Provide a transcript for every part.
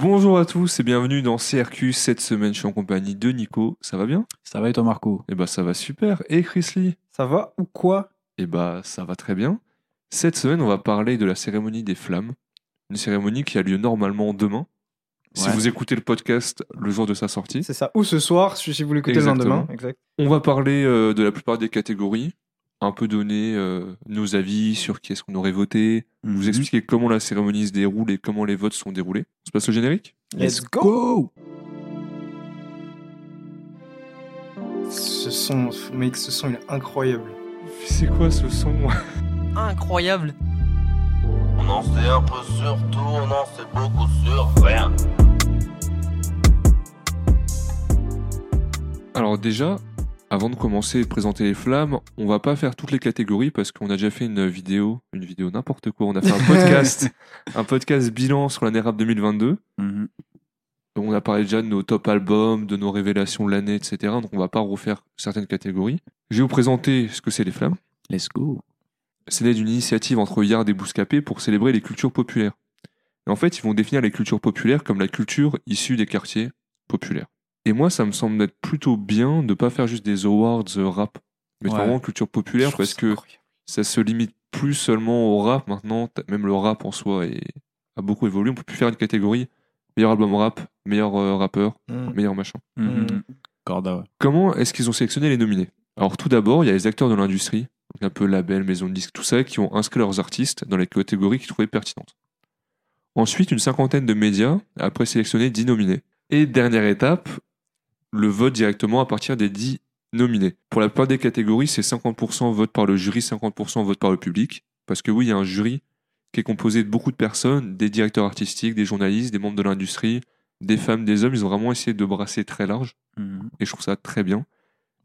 Bonjour à tous et bienvenue dans CRQ. Cette semaine, je suis en compagnie de Nico. Ça va bien? Ça va et toi, Marco? Eh bah, ça va super. Et Chris Lee? Ça va ou quoi? Eh bah, ça va très bien. Cette semaine, on va parler de la cérémonie des flammes. Une cérémonie qui a lieu normalement demain. Si Ouais. vous écoutez le podcast le jour de sa sortie. C'est ça. Ou ce soir, si vous l'écoutez le Exactement. lendemain. Exact. On va parler euh, de la plupart des catégories, un peu donner euh, nos avis sur qui est-ce qu'on aurait voté, Mhm. vous expliquer comment la cérémonie se déroule et comment les votes sont déroulés. On se passe le générique? Let's go Ce son, mec, ce son il est incroyable. C'est quoi ce son? Incroyable. On en sait un peu sur tout, on en sait beaucoup sur rien. Alors déjà, avant de commencer et de présenter les flammes, on va pas faire toutes les catégories parce qu'on a déjà fait une vidéo, une vidéo n'importe quoi, on a fait un podcast, un podcast bilan sur l'année rap 2022. Mhm. On a parlé déjà de nos top albums, de nos révélations de l'année, etc. Donc on va pas refaire certaines catégories. Je vais vous présenter ce que c'est les flammes. Let's go. C'est né d'une initiative entre Yard et Bouscapé pour célébrer les cultures populaires. Et en fait, ils vont définir les cultures populaires comme la culture issue des quartiers populaires. Et moi, ça me semble être plutôt bien de pas faire juste des awards euh, rap, mais Ouais. vraiment culture populaire parce que incroyable. ça se limite plus seulement au rap maintenant. Même le rap en soi est- a beaucoup évolué. On peut plus faire une catégorie meilleur album rap, meilleur euh, rappeur, Mm. meilleur machin. Corda, ouais. Comment est-ce qu'ils ont sélectionné les nominés? Alors tout d'abord, il y a les acteurs de l'industrie, donc un peu label, maison de disques, tout ça, qui ont inscrit leurs artistes dans les catégories qu'ils trouvaient pertinentes. Ensuite, une cinquantaine de médias a après sélectionné 10 nominés. Et dernière étape, le vote directement à partir des 10 nominés. Pour la plupart des catégories, c'est 50% vote par le jury, 50% vote par le public. Parce que oui, il y a un jury qui est composé de beaucoup de personnes, des directeurs artistiques, des journalistes, des membres de l'industrie, des femmes, des hommes. Ils ont vraiment essayé de brasser très large Mhm. et je trouve ça très bien.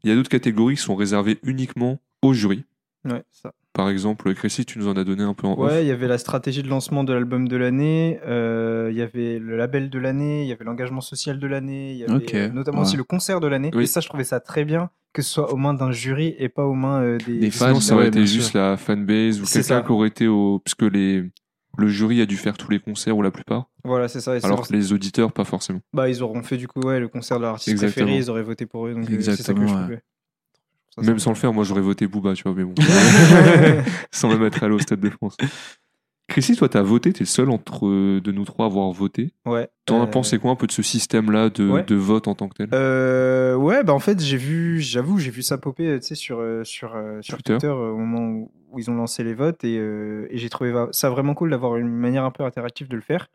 Il y a d'autres catégories qui sont réservées uniquement au jury. Ouais, ça. Par exemple, Chrissy, tu nous en as donné un peu en off. Ouais, il y avait la stratégie de lancement de l'album de l'année, euh, il y avait le label de l'année, il y avait l'engagement social de l'année, il y avait euh, notamment ouais. aussi le concert de l'année. Oui. Et ça, je trouvais ça très bien que ce soit aux mains d'un jury et pas aux mains euh, des, Des Sinon, fans, ça aurait été juste sûr. la fanbase ou C'est quelqu'un ça. qui aurait été au. Parce que les... le jury a dû faire tous les concerts ou la plupart. Voilà, c'est ça. Alors que les auditeurs, pas forcément. bah, ils auront fait du coup ouais, le concert de leur artiste Exactement. préféré, ils auraient voté pour eux. Donc euh, c'est ça que Exactement, je ouais. Ça, Même sans le faire, moi j'aurais voté Booba, tu vois, mais bon. sans même être allé au Stade de France. Chrissy, toi, t'as voté, t'es le seul entre euh, de nous trois à avoir voté. Ouais. T'en as Euh, pensé quoi un peu de ce système-là de, ouais. de vote en tant que tel? Euh, ouais, bah en fait, j'ai vu, j'avoue, j'ai vu ça popper, tu sais, sur, sur, sur Twitter. Twitter, au moment où, où ils ont lancé les votes et, euh, et j'ai trouvé ça vraiment cool d'avoir une manière un peu interactive de le faire.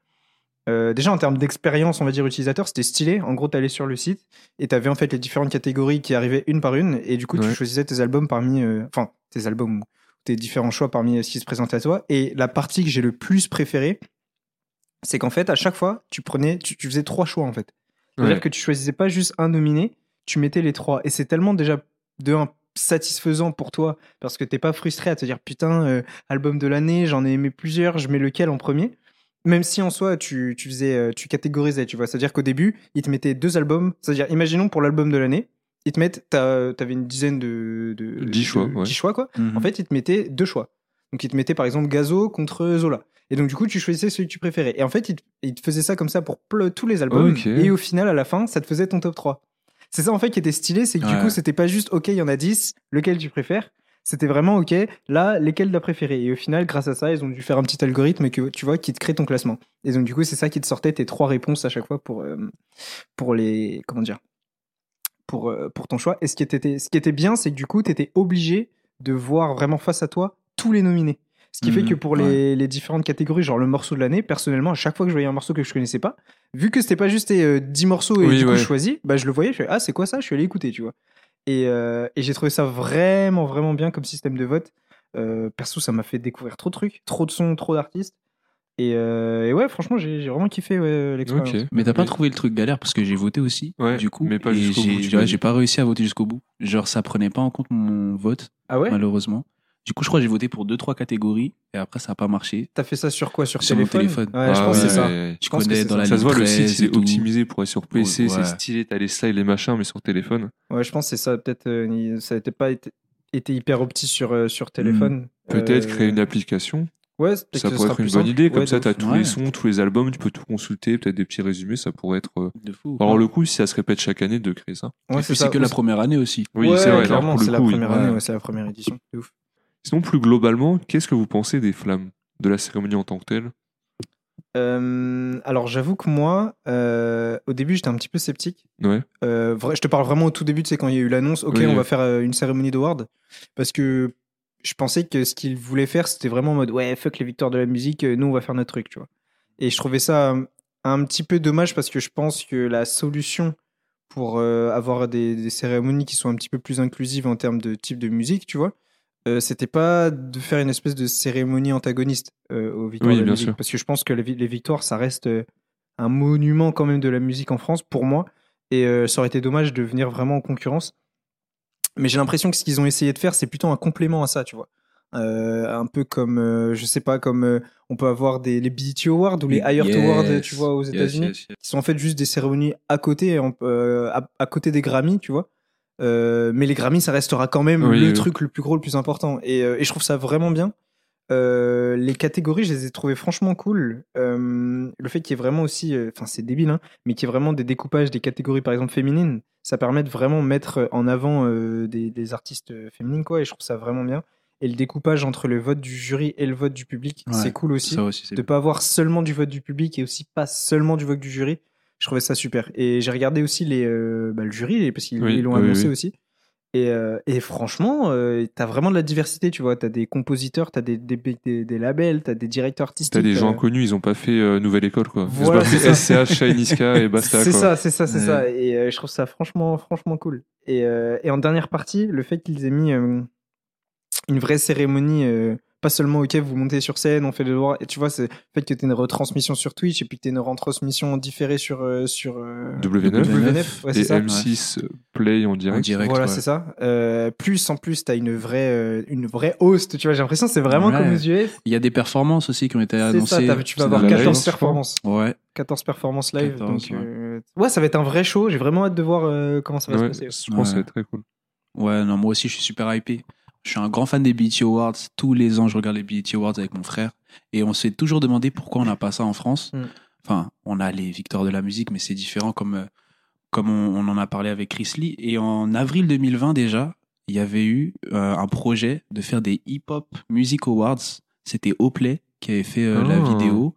Euh, déjà en termes d'expérience, on va dire utilisateur, c'était stylé. En gros, t'allais sur le site et t'avais en fait les différentes catégories qui arrivaient une par une et du coup, Ouais. tu choisissais tes albums parmi, euh, enfin, tes albums ou tes différents choix parmi euh, ce qui se présentait à toi. Et la partie que j'ai le plus préférée, c'est qu'en fait, à chaque fois, tu prenais, tu, tu faisais trois choix en fait. C'est-à-dire Ouais. que tu choisissais pas juste un nominé, tu mettais les trois. Et c'est tellement déjà de un satisfaisant pour toi parce que t'es pas frustré à te dire putain, euh, album de l'année, j'en ai aimé plusieurs, je mets lequel en premier. Même si en soi tu, tu faisais, euh, tu catégorisais, tu vois. C'est-à-dire qu'au début, ils te mettaient deux albums. C'est-à-dire, imaginons pour l'album de l'année, ils te mettent, t'as- t'avais une dizaine de, de Dix choix, de- ouais. dix choix quoi. Mhm. En fait, ils te mettaient deux choix. Donc, ils te mettaient par exemple Gazo contre Zola. Et donc, du coup, tu choisissais celui que tu préférais. Et en fait, ils te, ils te faisaient ça comme ça pour ple- tous les albums. Et au final, à la fin, ça te faisait ton top 3. C'est ça en fait qui était stylé, c'est que du coup, c'était pas juste OK, il y en a 10, lequel tu préfères? C'était vraiment OK, là, lesquels t'as préféré? Et au final, grâce à ça, ils ont dû faire un petit algorithme que tu vois qui te crée ton classement. Et donc, du coup, c'est ça qui te sortait tes trois réponses à chaque fois pour, euh, pour les. Comment dire pour, euh, pour ton choix. Et ce qui était, ce qui était bien, c'est que du coup, tu étais obligé de voir vraiment face à toi tous les nominés. Ce qui fait Mhm, que pour les, les différentes catégories, genre le morceau de l'année, personnellement, à chaque fois que je voyais un morceau que je connaissais pas, vu que c'était pas juste euh, 10 morceaux et Oui, du coup ouais. je choisis, bah, je le voyais, je fais Ah, c'est quoi ça Je suis allé écouter, tu vois. Et, euh, et j'ai trouvé ça vraiment, vraiment bien comme système de vote. Euh, perso, ça m'a fait découvrir trop de trucs, trop de sons, trop d'artistes. Et, euh, et ouais, franchement, j'ai j'ai vraiment kiffé ouais, l'expérience. Mais t'as pas trouvé le truc galère parce que j'ai voté aussi, Ouais, du coup. mais pas j'ai- ouais, pas réussi à voter jusqu'au bout. Genre, ça prenait pas en compte mon vote, Ah ouais? malheureusement. Du coup, je crois que j'ai voté pour deux, trois catégories et après, ça a pas marché. T'as fait ça sur quoi? Sur, Sur mon téléphone? je Ah pense que ouais, c'est ça. ouais. Je pense que connais c'est dans ça. la Ça se voit, le site 13 il est optimisé pour être sur PC, Ouais. c'est stylé, t'as les slides, les machins, mais sur téléphone. Ouais, je pense que c'est ça. Peut-être euh, ça n'était pas été, été hyper opti sur, euh, sur téléphone. Peut-être Euh, créer une application Ouais, peut-être Ça pourrait être une bonne simple. idée. Comme Ouais, ça, de tu as ouf. tous Ouais. les sons, tous les albums, tu peux tout consulter, peut-être des petits résumés, ça pourrait être. euh, De fou. Alors, le coup, si ça se répète chaque année, de créer ça. Ouais, c'est que la première année aussi. Oui, c'est vrai. alors, clairement, pour le c'est la première année, c'est la première édition. De ouf. Sinon, plus globalement, qu'est-ce que vous pensez des flammes De la cérémonie en tant que telle? Euh, alors j'avoue que moi, euh, au début, j'étais un petit peu sceptique. Ouais. Euh, vrai, je te parle vraiment au tout début, c'est quand il y a eu l'annonce. Ok, Oui, on va faire une cérémonie d'award parce que je pensais que ce qu'ils voulaient faire, c'était vraiment en mode ouais, fuck les victoires de la musique, nous on va faire notre truc, tu vois. Et je trouvais ça un petit peu dommage parce que je pense que la solution pour avoir des, des cérémonies qui sont un petit peu plus inclusives en termes de type de musique, tu vois, euh, c'était pas de faire une espèce de cérémonie antagoniste euh, aux victoires Oui, de la bien musique. sûr. Parce que je pense que les, vi- les victoires, ça reste euh, un monument quand même de la musique en France pour moi. Et euh, ça aurait été dommage de venir vraiment en concurrence. Mais j'ai l'impression que ce qu'ils ont essayé de faire, c'est plutôt un complément à ça, tu vois. Un peu comme, je sais pas, comme on peut avoir des, les BET Awards ou les Higher Yes. Awards, tu vois, aux États-Unis yes, yes. qui sont en fait juste des cérémonies à côté, à, à côté des Grammys, tu vois. Euh, mais les Grammys, ça restera quand même Oui, le oui. truc le plus gros, le plus important. Et, euh, et je trouve ça vraiment bien. Euh, les catégories, je les ai trouvées franchement cool. Le fait qu'il y ait vraiment aussi, enfin c'est débile, hein, mais qu'il y ait vraiment des découpages des catégories, par exemple féminines, ça permet de vraiment mettre en avant des, des artistes féminines, quoi. Et je trouve ça vraiment bien. Et le découpage entre le vote du jury et le vote du public, Ouais, c'est cool aussi de pas avoir seulement du vote du public et aussi pas seulement du vote du jury. Je trouvais ça super. Et j'ai regardé aussi les, euh, bah, le jury parce qu'ils Oui, l'ont oui, annoncé oui. aussi. Et, euh, et franchement, euh, t'as vraiment de la diversité, tu vois. T'as des compositeurs, t'as des, des, des, des labels, t'as des directeurs artistiques. T'as des gens connus, ils ont pas fait Nouvelle École, quoi. Voilà, ils ont pas c'est fait SCH, Shiny Ska et basta, C'est ça, c'est ça, c'est Ouais. ça. Et je trouve ça franchement, franchement cool. Et, et en dernière partie, le fait qu'ils aient mis une vraie cérémonie, pas seulement, ok, vous montez sur scène, on fait le droit. Et tu vois, c'est le fait que tu une retransmission sur Twitch et puis que tu une retransmission différée sur, euh, sur euh, W9. W9, ouais, c'est et ça. M6 Play en direct. En direct. Voilà, ouais. c'est ça. Euh, plus en plus, tu as une vraie, euh, une vraie host, tu vois. J'ai l'impression que c'est vraiment Ouais. comme aux US. Il y a des performances aussi qui ont été annoncées. ça, tu vas avoir dans la 14 live, je crois. performances. Ouais. 14 performances live. 14, donc, ouais. euh, ouais, ça va être un vrai show. J'ai vraiment hâte de voir euh, comment ça va Ouais, se passer. je pense que ça va Ouais. être très cool. Ouais, non, moi aussi, je suis super hypé. Je suis un grand fan des BET Awards. Tous les ans, je regarde les BET Awards avec mon frère. Et on s'est toujours demandé pourquoi on n'a pas ça en France. Mm. Enfin, on a les victoires de la musique, mais c'est différent comme, euh, comme on, on en a parlé avec Chris Lee. Et en avril 2020, déjà, il y avait eu euh, un projet de faire des Hip Hop Music Awards. C'était Oplay qui avait fait euh, la Ah. vidéo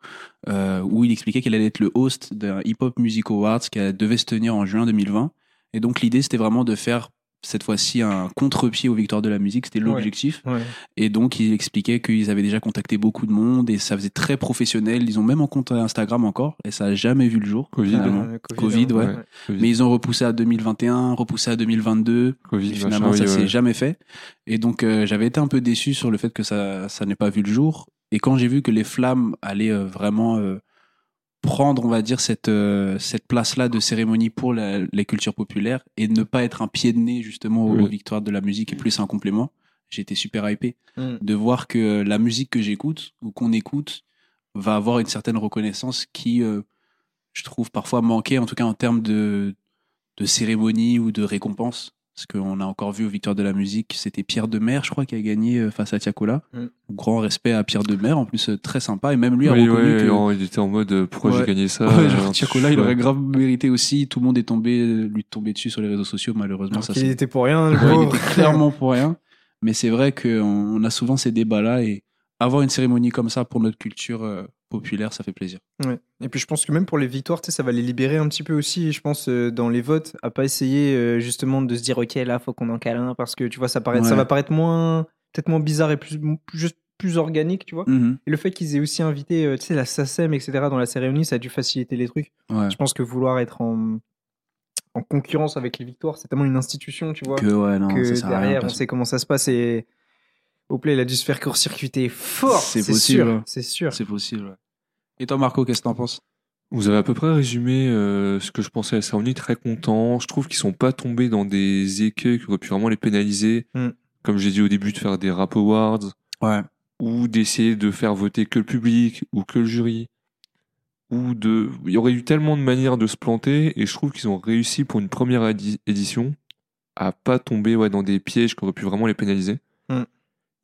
euh, où il expliquait qu'il allait être le host d'un Hip Hop Music Awards qui devait se tenir en juin 2020. Et donc l'idée c'était vraiment de faire cette fois-ci un contre-pied aux victoires de la musique, c'était l'objectif. Ouais. Et donc il expliquait qu'ils avaient déjà contacté beaucoup de monde et ça faisait très professionnel. Ils ont même un compte Instagram encore et ça a jamais vu le jour. Covid. Euh, Covid, ouais. Ouais. Covid, Mais ils ont repoussé à 2021, repoussé à 2022. Covid, Et machin, finalement, oui, ça ouais. s'est jamais fait. Et donc, euh, j'avais été un peu déçu sur le fait que ça, ça n'ait pas vu le jour. Et quand j'ai vu que les flammes allaient euh, vraiment euh, prendre, on va dire, cette, euh, cette place-là de cérémonie pour la- les cultures populaires et ne pas être un pied de nez, justement, aux, Oui. aux victoires de la musique et plus un complément, j'étais super hypé Mm. de voir que la musique que j'écoute ou qu'on écoute va avoir une certaine reconnaissance qui, euh, je trouve, parfois manquait, en tout cas en termes de, de cérémonie ou de récompense. Parce qu'on a encore vu aux Victoires de la musique, c'était Pierre Demer, je crois, qui a gagné euh, face à Tiakola. Mm. Grand respect à Pierre Demer, en plus euh, très sympa. Et même lui a Oui, reconnu ouais, que... il était en mode euh, pourquoi Ouais. j'ai gagné ça Ouais, genre, Tiakola, il aurait grave mérité aussi. Tout le monde est tombé, lui tombé dessus sur les réseaux sociaux, malheureusement. Alors ça, était pour rien, le Ouais, il était clairement pour rien. Mais c'est vrai qu'on on a souvent ces débats-là et avoir une cérémonie comme ça pour notre culture euh, populaire, ça fait plaisir. Ouais. Et puis je pense que même pour les victoires, tu sais, ça va les libérer un petit peu aussi, je pense, euh, dans les votes, à pas essayer euh, justement de se dire, ok, là, faut qu'on en cale un, parce que tu vois, ça, paraît, Ouais. ça va paraître moins, peut-être moins bizarre et plus, juste plus organique, tu vois. Mhm. Et le fait qu'ils aient aussi invité, euh, tu sais, la SACEM, etc., dans la cérémonie, ça a dû faciliter les trucs. Ouais. Je pense que vouloir être en, en concurrence avec les victoires, c'est tellement une institution, tu vois, Que ouais, non, que à rien, derrière, on sait comment ça se passe et Oplay, il a dû se faire court-circuiter fort, C'est possible. sûr, c'est sûr. C'est possible. ouais. Et toi, Marco, qu'est-ce que t'en penses? Vous avez à peu près résumé euh, ce que je pensais à la très content. Je trouve qu'ils sont pas tombés dans des écueils qui auraient pu vraiment les pénaliser. Mm. Comme j'ai dit au début, de faire des rap awards Ouais. ou d'essayer de faire voter que le public ou que le jury. Ou de, il y aurait eu tellement de manières de se planter et je trouve qu'ils ont réussi pour une première édi- édition à pas tomber ouais, dans des pièges qui auraient pu vraiment les pénaliser. Mm.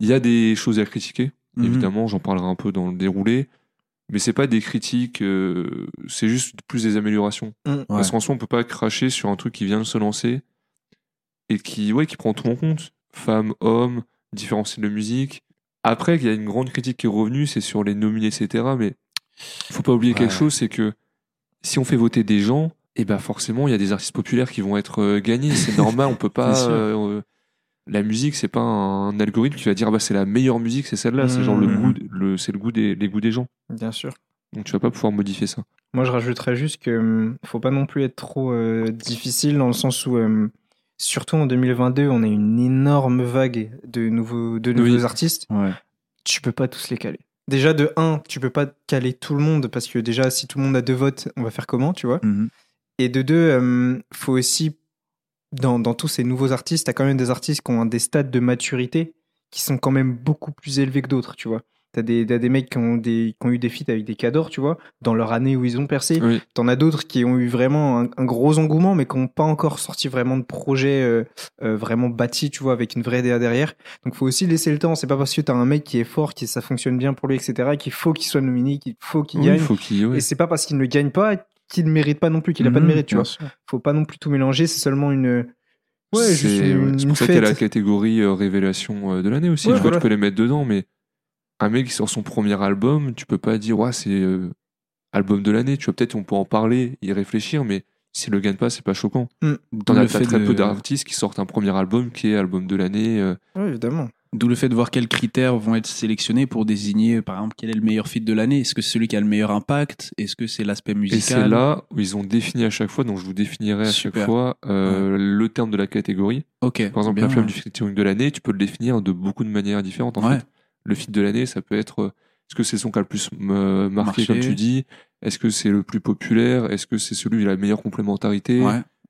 Il y a des choses à critiquer. Mhm. Évidemment, j'en parlerai un peu dans le déroulé. Mais c'est pas des critiques, euh, c'est juste plus des améliorations. Mm. Parce Ouais. qu'en soi, on peut pas cracher sur un truc qui vient de se lancer et qui, ouais, qui prend tout en compte. Femmes, hommes, différents styles de musique. Après, il y a une grande critique qui est revenue, c'est sur les nominés, etc. Mais faut pas oublier quelque chose, c'est que si on fait voter des gens, et ben forcément, il y a des artistes populaires qui vont être euh, gagnés. C'est normal, on peut pas. Euh, euh, la musique, c'est pas un algorithme qui va dire bah c'est la meilleure musique, c'est celle-là. C'est genre le Mhm. goût, le, c'est le goût des, les goûts des gens. Bien sûr. Donc tu vas pas pouvoir modifier ça. Moi, je rajouterais juste que hum, faut pas non plus être trop euh, difficile dans le sens où, hum, surtout en 2022, on a une énorme vague de nouveaux, de nouveaux Oui. artistes. Ouais. Tu peux pas tous les caler. Déjà, de 1, tu peux pas caler tout le monde parce que déjà, si tout le monde a deux votes, on va faire comment, tu vois? Mhm. Et de deux, hum, faut aussi, dans, dans tous ces nouveaux artistes, t'as quand même des artistes qui ont des stades de maturité qui sont quand même beaucoup plus élevés que d'autres, tu vois. T'as des, t'as des mecs qui ont, des, qui ont eu des feats avec des cadors, tu vois, dans leur année où ils ont percé. Oui. T'en as d'autres qui ont eu vraiment un, un gros engouement, mais qui n'ont pas encore sorti vraiment de projet euh, euh, vraiment bâti, tu vois, avec une vraie DA derrière. Donc, faut aussi laisser le temps. C'est pas parce que t'as un mec qui est fort, qui ça fonctionne bien pour lui, etc., qu'il faut qu'il soit nominé, qu'il faut qu'il Oui, gagne. faut qu'il. ouais. Et c'est pas parce qu'il ne gagne pas qu'il ne mérite pas non plus, qu'il a pas de Mhm, mérite, tu vois. sûr. Faut pas non plus tout mélanger. C'est seulement une. Ouais, c'est une, c'est une pour ça qu'il y a la catégorie euh, révélation euh, de l'année aussi. Ouais, tu, vois, voilà. tu peux les mettre dedans, mais un mec qui sort son premier album, tu peux pas dire ouais c'est euh, album de l'année. Tu vois peut-être on peut en parler, y réfléchir, mais s'il le gagne pas, c'est pas choquant. T'en D'où as le t'as fait très de- peu d'artistes qui sortent un premier album qui est album de l'année. euh, Ouais, évidemment. D'où le fait de voir quels critères vont être sélectionnés pour désigner, par exemple, quel est le meilleur feat de l'année. Est-ce que c'est celui qui a le meilleur impact? Est-ce que c'est l'aspect Et musical? c'est là où ils ont défini à chaque fois, donc je vous définirai à Super. chaque fois euh, le terme de la catégorie. Ok. Par exemple, bien. la flamme du featuring de l'année, tu peux le définir de beaucoup de manières différentes. En Ouais. fait. Le feat de l'année, ça peut être euh, est-ce que c'est son qui a le plus euh, marqué, Marché. comme tu dis? Est-ce que c'est le plus populaire? Est-ce que c'est celui qui a la meilleure complémentarité?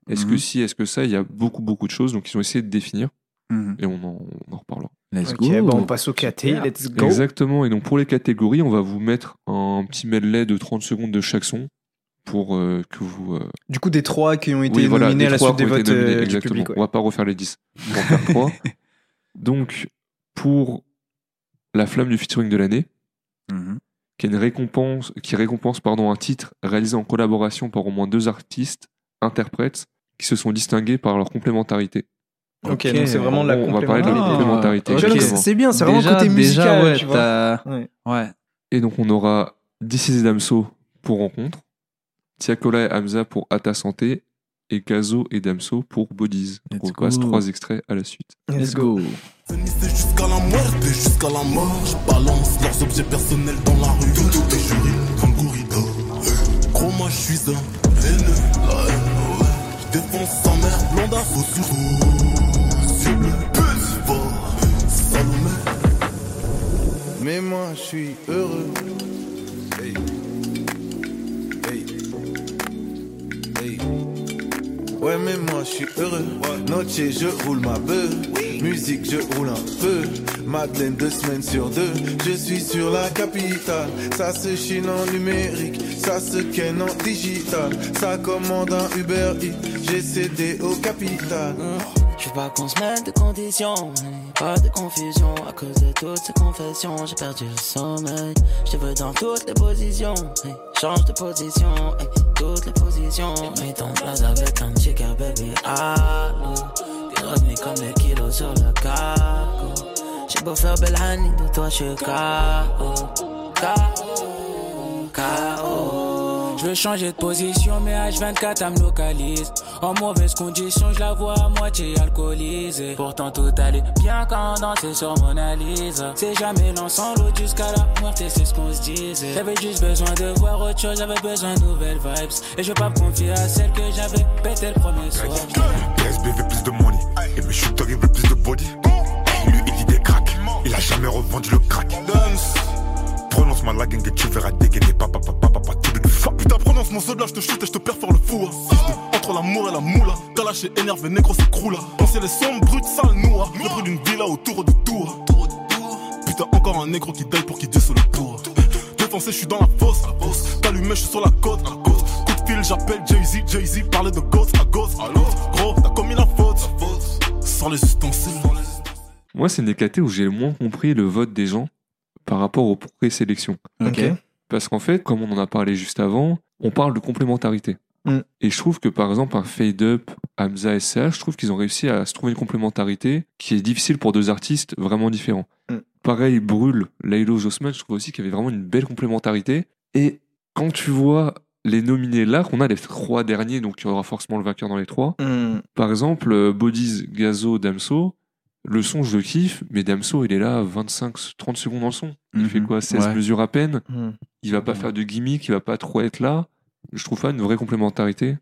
Est-ce Mhm. que si Est-ce que ça Il y a beaucoup, beaucoup de choses. Donc, ils ont essayé de définir Mhm. et on en, on en reparlera. Let's Ok, go. bon, on passe au KT. Let's go. Exactement. Et donc, pour les catégories, on va vous mettre un petit medley de 30 secondes de chaque son pour euh, que vous. euh, Du coup, des trois qui ont été Oui, voilà, nominés à la suite des votes nominés, euh, du exactement. public. ouais. On va pas refaire les 10. On va en faire 3. Donc, pour la flamme du featuring de l'année, Mhm. qui, est une récompense, qui récompense pardon, un titre réalisé en collaboration par au moins deux artistes, interprètes, qui se sont distingués par leur complémentarité. Ok, donc c'est vraiment de la On va parler de la complémentarité. Ah, exactement. C'est bien, c'est vraiment Déjà- côté musical, déjà, ouais, tu vois. Ouais. Ouais. Et donc, on aura DCZ Damso pour Rencontre, Tiakola et Hamza pour À ta santé, et Gazo et Damso pour Bodies. Donc, Let's on passe go. trois extraits à la suite. Let's go. C'est jusqu'à la muerte, jusqu'à la mort. Je balance leurs objets personnels dans la rue. Tout, tout est juré, comme Gourida. Gros, moi, je suis un haineux. La haine, ouais. Je défonce sa mère, blonde à faux je suis heureux. Hey. Hey. Hey. Ouais mais moi je suis heureux. Noche je roule ma bœuf. Musique je roule un peu. Madeleine deux semaines sur deux. Je suis sur la capitale. Ça se chine en numérique. Ça se ken en digital. Ça commande un Uber Eats. J'ai cédé au capital. Je veux pas qu'on se mette de conditions, hey, pas de confusion à cause de toutes ces confessions. J'ai perdu le sommeil. Je te veux dans toutes les positions, hey, change de position, hey, toutes les positions. Mis ton place avec un chica baby, allô. T'es revenu comme des kilos sur le cargo. J'ai beau faire belle honey, de toi je suis KO. KO. KO. Je veux changer de position, mais H24 elle me localise. En mauvaise condition, je la vois à moitié alcoolisée. Pourtant tout allait bien quand on dansait sur Mona Lisa. C'est jamais l'ensemble jusqu'à la mort, et c'est ce qu'on se disait. J'avais juste besoin de voir autre chose, j'avais besoin de nouvelles vibes. Et je veux pas me confier à celle que j'avais pété le premier soir. Veut plus de money et mes shooters ils veulent plus de body. Lui il dit des cracks, il a jamais revendu le crack. Prononce ma la gang et tu verras dégainer papa papa papa tout de fuck. Putain, prononce mon soldat, je te shoot et je te perfore le fou. hein. Entre l'amour et la moula, t'as lâché énervé, négro, c'est crou là. On sait les sombres, brutes, sales, noix. Le bruit d'une villa autour de tour. Putain, encore un négro qui daille pour qu'il sur le tour. Défoncé, je suis dans la fosse. T'allumé, je suis sur la côte. De fil, j'appelle Jay-Z, Jay-Z, parler de ghost à ghost. Gros, t'as commis la faute. Sans les ustensiles. Moi, c'est une des où j'ai le moins compris le vote des gens. Par rapport aux présélections. Ok. Ok. Parce qu'en fait, comme on en a parlé juste avant, on parle de complémentarité. Mm. Et je trouve que par exemple, un Fade Up, Hamza et CH, je trouve qu'ils ont réussi à se trouver une complémentarité qui est difficile pour deux artistes vraiment différents. Mm. Pareil, Brûle, Laylo, Jossman, je trouve aussi qu'il y avait vraiment une belle complémentarité. Et quand tu vois les nominés là, qu'on a les trois derniers, donc il y aura forcément le vainqueur dans les trois. Hmm. Par exemple, euh, Bodies, Gazo, Damso, le son je le kiffe, mais Damso il est là 25-30 secondes le son. Il Mhm. fait quoi 16 Ouais. mesures à peine Hmm. il va pas faire de gimmick, il va pas trop être là. Je trouve pas une vraie complémentarité.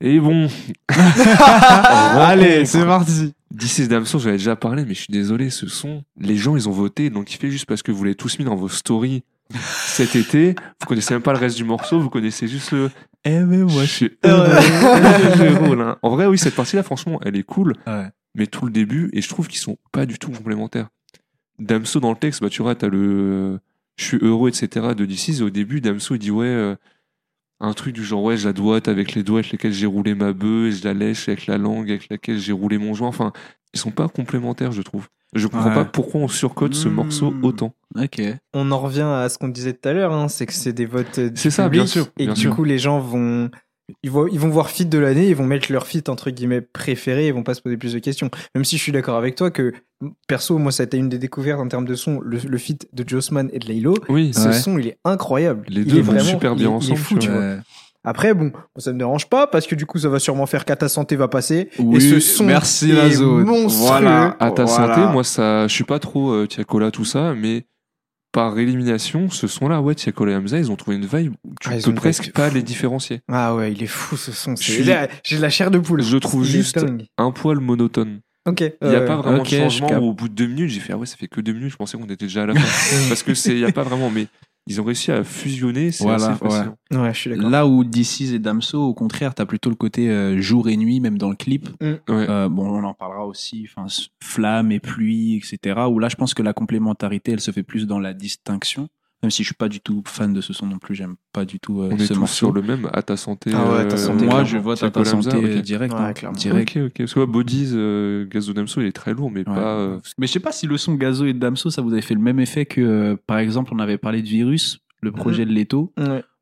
Et bon. Allez, c'est parti. D'ici Damso, j'avais déjà parlé, mais je suis désolé, ce son, les gens ils ont voté, donc il fait juste parce que vous l'avez tous mis dans vos stories cet été. Vous connaissez même pas le reste du morceau, vous connaissez juste le. Eh mais je suis heureux. Hein. En vrai, oui, cette partie-là, franchement, elle est cool, Ouais. Mais tout le début, et je trouve qu'ils sont pas du tout complémentaires. Damso dans le texte, bah tu vois, t'as le euh, je suis heureux, etc. de DC's, et au début, Damso il dit ouais, euh, un truc du genre ouais, je la doite avec les doigts avec lesquels j'ai roulé ma bœuf, et je la lèche avec la langue avec laquelle j'ai roulé mon joint. Enfin, ils sont pas complémentaires, je trouve. Je comprends Ouais. pas pourquoi on surcote ce Hmm. morceau autant. Ok. On en revient à ce qu'on disait tout à l'heure, hein, c'est que c'est des votes euh, C'est ça, bien sûr, et bien du sûr. coup les gens vont ils vont, ils vont voir fit de l'année, ils vont mettre leur fit entre guillemets préféré, ils vont pas se poser plus de questions. Même si je suis d'accord avec toi que perso, moi ça a été une des découvertes en termes de son, le, le fit de Jossman et de Laylo. Oui, Ce Ouais. son, il est incroyable. Les Il deux est vont vraiment- super bien il ensemble, Il est fou, tu tu vois. Ouais. Après, bon, ça me dérange pas parce que du coup, ça va sûrement faire qu'à ta santé va passer. Oui, et ce son merci est la zone. monstrueux. Voilà. À ta Voilà. santé, moi ça, je suis pas trop euh, Tiakola tout ça, mais par élimination, ce son-là, ouais, Tiakola et Hamza, ils ont trouvé une vibe où tu Ah, ils peux presque vibe pas fou. les différencier. Ah ouais, il est fou ce son. J'ai de la chair de poule. Je trouve Il juste un poil monotone. Ok. Il n'y a euh, pas vraiment ok, de changement au bout de deux minutes, j'ai fait ah ouais, ça fait que deux minutes, je pensais qu'on était déjà à la fin. Parce que c'est, il y a pas vraiment, mais ils ont réussi à fusionner, c'est Voilà, assez fascinant. Ouais, je suis d'accord. Là où DC's et Damso, au contraire, t'as plutôt le côté euh, jour et nuit, même dans le clip. Ouais. Euh, bon, on en parlera aussi, enfin, flamme et pluie, etc. Où là, je pense que la complémentarité, elle se fait plus dans la distinction. Même si je suis pas du tout fan de ce son non plus, j'aime pas du tout euh, On est ce tous morceau. sur le même à ta santé. Ah ouais, à ta santé, Moi, clairement. je vote à ta santé direct. Ouais, hein, clairement. direct. Ok, ok. Parce que ouais, Bodies, euh, Gazo Damso, il est très lourd, mais Ouais. pas. euh, Mais je sais pas si le son Gazo et Damso, ça vous avait fait le même effet que, euh, par exemple, on avait parlé de Virus, le projet de Leto,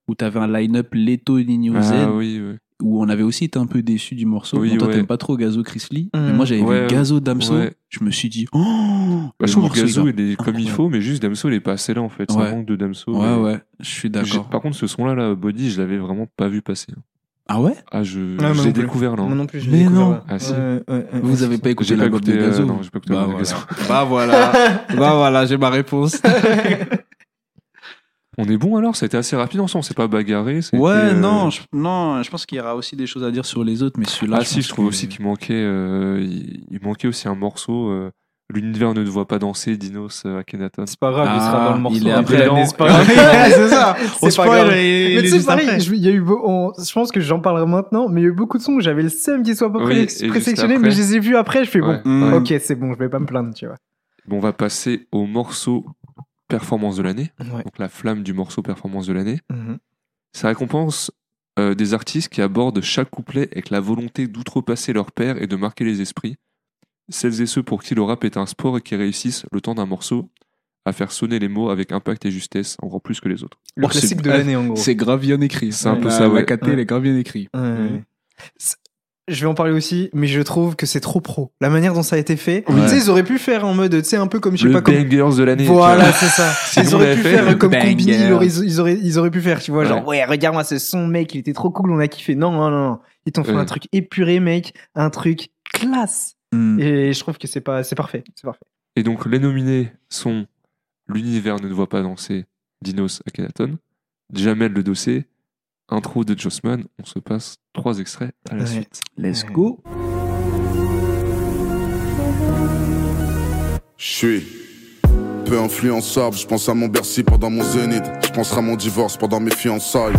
où t'avais un line-up Leto Nino Ah Z, oui, oui. Où on avait aussi été un peu déçu du morceau. Oui, toi, ouais. t'aimes pas trop Gazo Chris Lee, Mm. mais moi, j'avais Ouais, vu Gazo Damso, ouais. je me suis dit, oh Bah, je trouve que Gazo, il est comme il faut, mais juste Damso, il est pas assez là en fait. Ça manque de Damso. Ouais, mais- ouais, je suis d'accord. Par contre, ce son-là, là, Body, je l'avais vraiment pas vu passer. Ah ouais? Ah, je, je l'ai découvert là. Moi non plus, je l'ai découvert, non. là. Ah, si. Ouais, ouais, Vous avez pas écouté J'ai pas l'album de euh, Gazo? non, j'ai pas écouté bah, de voilà. Gazo. bah voilà, bah voilà, j'ai ma réponse. On est bon alors? Ça a été assez rapide ensemble, on s'est pas bagarré. Ouais, euh, non, je, non, je pense qu'il y aura aussi des choses à dire sur les autres, mais celui-là. Ah si, je trouve que- aussi qu'il manquait, euh, il, il manquait aussi un morceau. euh, L'univers ne te voit pas danser, Dinos Akhenaton. C'est pas grave, il sera Ah, dans le morceau. il est après, c'est pas grave. c'est ça. C'est pas grave. Mais tu sais, pareil, il y a eu, beau- on- je pense que j'en parlerai maintenant, mais il y a eu beaucoup de sons où j'avais le seum qu'ils soient pas Oui, présélectionnés, mais je les ai vus après, je fais Ouais. bon, Mm. ok, c'est bon, je vais pas me plaindre, tu vois. Bon, on va passer au morceau performance de l'année. Ouais. Donc la flamme du morceau performance de l'année. Mhm. Ça récompense euh, des artistes qui abordent chaque couplet avec la volonté d'outrepasser leur père et de marquer les esprits. Celles et ceux pour qui le rap est un sport et qui réussissent, le temps d'un morceau, à faire sonner les mots avec impact et justesse, encore plus que les autres. Le Oh, c'est- classique de l'année, en gros. C'est grave bien écrit. C'est un peu La- ça, La ouais. KT, elle est grave bien écrit. Ouais. Je vais en parler aussi, mais je trouve que c'est trop pro. La manière dont ça a été fait. Oui. Tu sais, ils auraient pu faire en mode, tu sais, un peu comme, je sais le pas, comme. bangers de l'année. Voilà, c'est ça. Ils auraient pu faire comme. Combini, ils auraient, ils, auraient, ils auraient pu faire, tu vois, Ouais. genre, ouais, regarde-moi ce son, mec, il était trop cool, on a kiffé. Non, non, non. Ils t'ont fait Ouais. un truc épuré, mec, un truc classe. Mm. Et je trouve que c'est pas, c'est parfait, c'est parfait. Et donc les nominés sont L'univers ne te voit pas danser, Dinos Akhenaton, Jamel le dossier, intro de Jossman. On se passe trois extraits à la Ouais. suite. Let's Ouais. go. Je suis peu influençable, je pense à mon Bercy pendant mon zénith, je penserai à mon divorce pendant mes fiançailles.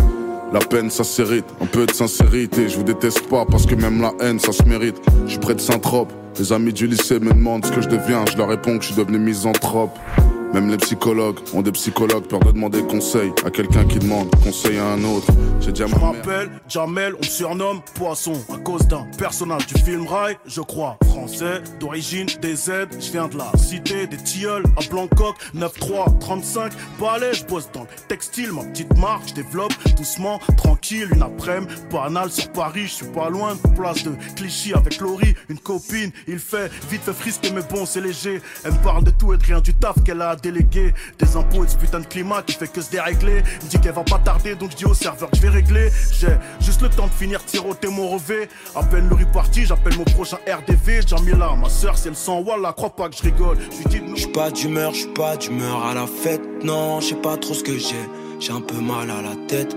La peine, ça s'hérite, un peu de sincérité. Je vous déteste pas parce que même la haine, ça se mérite. Je suis près de Saint-Trope. Les amis du lycée me demandent ce que je deviens. Je leur réponds que je suis devenu misanthrope. Même les psychologues ont des psychologues, peur de demander conseil à quelqu'un qui demande conseil à un autre. J'ai dit à Je m'appelle Jamel, on me surnomme Poisson à cause d'un personnage du film Rail, je crois. français d'origine des Z. Je viens de la cité des tilleuls à Blancoc, 9-3, 35. Balai, je bosse dans le textile, ma petite marque, je développe doucement, tranquille. Une après-midi, banal sur Paris, je suis pas loin de place de Clichy avec Laurie, une copine. Il fait vite fait frisquer, mais bon, c'est léger. Elle me parle de tout et de rien du taf qu'elle a délégué. Des impôts et ce putain de climat qui fait que se dérégler. Me dit qu'elle va pas tarder, donc je dis au serveur que je vais régler. J'ai juste le temps de finir de siroter mon revêt. À peine le riz parti, j'appelle mon prochain RDV. Jamila, ma soeur, si elle sent, voilà, crois pas que je rigole. Je. J'suis pas d'humeur, j'suis pas d'humeur à la fête. Non, je sais pas trop ce que j'ai. J'ai un peu mal à la tête.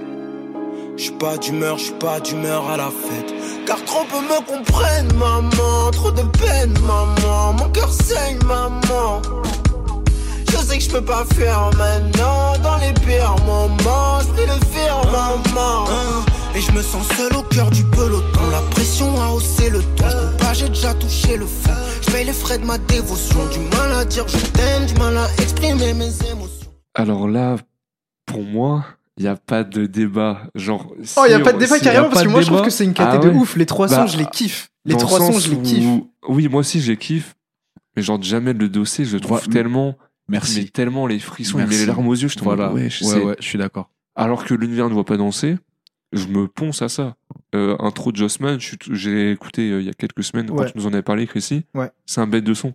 J'suis pas d'humeur, j'suis pas d'humeur à la fête. Car trop peu me comprennent, maman. Trop de peine, maman. Mon cœur saigne, maman. Je sais que je peux pas faire maintenant. Dans les pires moments, j'prie le faire, maman. Et je me sens seul au cœur du peloton. La pression a haussé le ton. J'peux pas, j'ai déjà touché le fond. J'paye les frais de ma dévotion. Du mal à dire je t'aime, du mal à exprimer mes émotions. Alors là, pour moi, il n'y a pas de débat. Genre, Oh, il y a si pas de débat a carrément parce que de moi je trouve débat- que c'est une caté Ah de ouais. ouf. Les trois Bah, sons, je les kiffe. Les le trois sons, je les où- kiffe. Oui, moi aussi, je les kiffe. Mais genre, jamais le dossier, je le trouve Ouais, tellement. Merci. Mais tellement les frissons, il met Merci. les larmes aux yeux. Je te Voilà. ouais, Ouais, je ouais, je suis d'accord. Alors que l'univers ne voit pas danser, je me ponce à ça. Euh, intro de Jossman, j'ai écouté euh, il y a quelques semaines Ouais. quand tu nous en avais parlé, Chrissy. Ouais. C'est un bête de son.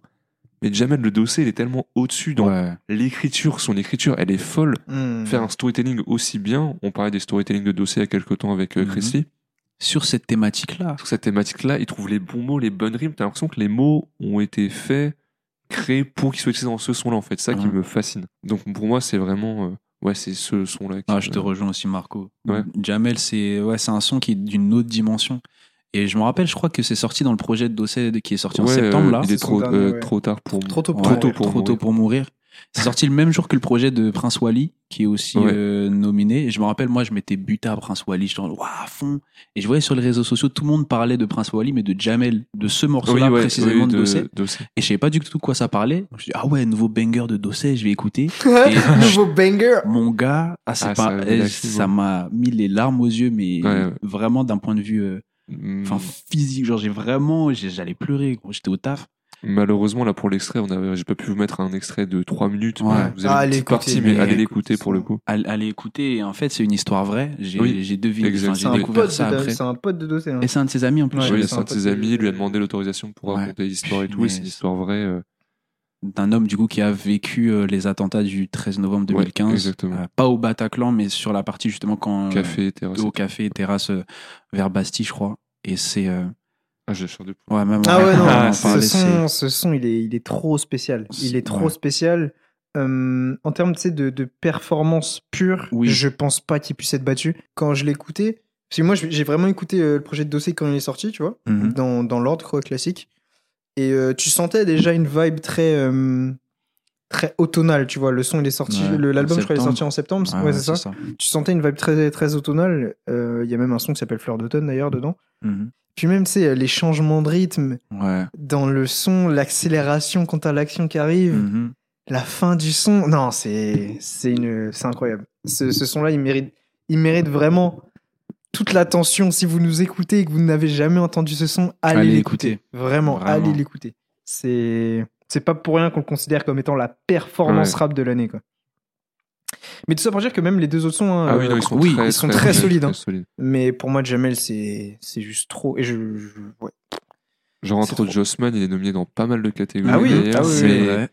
Mais Jamel le dossier, il est tellement au-dessus dans Ouais. l'écriture. Son écriture, elle est folle. Hmm. Faire un storytelling aussi bien, on parlait des storytelling de dossier il y a quelques temps avec euh, Mhm. Chrissy. Sur cette thématique-là. Sur cette thématique-là, il trouve les bons mots, les bonnes rimes. T'as l'impression que les mots ont été faits, créés pour qu'ils soient utilisés dans ce son-là, en fait. C'est ça qui Mhm. me fascine. Donc pour moi, c'est vraiment. euh, ouais, c'est ce son-là. qui Ah, me- je te rejoins aussi, Marco. Ouais. Jamel, c'est ouais, c'est un son qui est d'une autre dimension. Et je me rappelle, je crois que c'est sorti dans le projet de Dossé qui est sorti en septembre euh, là. il est trop, dernier, euh, ouais. trop tard pour Trop tôt pour Ouais, trop tôt mourir. pour trop tôt mourir. pour mourir. C'est sorti le même jour que le projet de Prince Wally, qui est aussi Ouais. euh, nominé. Et je me rappelle, moi, je m'étais buté à Prince Wally. En waouh, à fond. Et je voyais sur les réseaux sociaux, tout le monde parlait de Prince Wally, mais de Jamel, de ce morceau-là Oui, ouais, précisément oui, de, Dossé. Dossé. Et je savais pas du tout de quoi ça parlait. Donc, je dis, ah ouais, nouveau banger de Dossé, je vais écouter. Nouveau banger. Mon gars, ah, c'est Ah, pas, ça a eh, m'a mis les larmes aux yeux, mais Ouais, ouais. vraiment d'un point de vue, euh, Mm, enfin physique. Genre, j'ai vraiment, j'allais pleurer. gros. J'étais au taf. Malheureusement, là, pour l'extrait, on avait, j'ai pas pu vous mettre un extrait de 3 minutes. Ouais. Vous avez Ah, une allez partie, écouter, mais mais allez l'écouter pour le coup. Allez, allez écouter. Et en fait, c'est une histoire vraie. J'ai, Oui, j'ai deviné, enfin, C'est j'ai un, découvert pote ça de, après. c'est un pote de dossier. hein. Et c'est un de ses amis en plus. Ouais, oui, c'est c'est un un de ses amis, de- lui a demandé l'autorisation pour Ouais. raconter l'histoire et tout, Mais et c'est une histoire vraie. euh, D'un homme, du coup, qui a vécu euh, les attentats du 13 novembre Ouais, 2015. exactement. Euh, pas au Bataclan, mais sur la partie justement quand. euh, Café, terrasse. au café et terrasse euh, vers Bastille, je crois. Et c'est. Ah, j'ai chair de poule. Ouais, même Ah ouais, non, ce, son, ce son, il est, il est trop spécial. Il est trop Ouais. spécial. Euh, en termes de, de performance pure, Oui. je pense pas qu'il puisse être battu. Quand je l'écoutais, parce que moi j'ai vraiment écouté euh, le projet de dossier quand il est sorti, tu vois, Mhm. dans, dans l'ordre classique. Et euh, tu sentais déjà une vibe très, euh, très automnale, tu vois. Le son il est sorti, Ouais, l'album je crois il est sorti en septembre, Ouais, ouais, c'est ça. Tu sentais une vibe très, très automnale. Euh, Il y a même un son qui s'appelle Fleur d'automne d'ailleurs dedans. Mhm. Puis même, tu sais, les changements de rythme Ouais. dans le son, l'accélération quand t'as l'action qui arrive, Mhm. la fin du son. Non, c'est c'est une c'est incroyable. Ce, ce son-là, il mérite il mérite vraiment toute l'attention. Si vous nous écoutez et que vous n'avez jamais entendu ce son, allez, l'écouter. l'écouter. Vraiment, Vraiment. allez l'écouter. C'est c'est pas pour rien qu'on le considère comme étant la performance Ouais. rap de l'année, quoi. Mais tout ça pour dire que même les deux autres sons, hein, Ah oui, euh, non, ils sont oui, très, ils sont très, solides. hein. solides. Mais pour moi, Jamel, c'est c'est juste trop. Et je, je- ouais. Genre, entre trop. Jossman, il est nominé dans pas mal de catégories. Ah oui, ah oui, c'est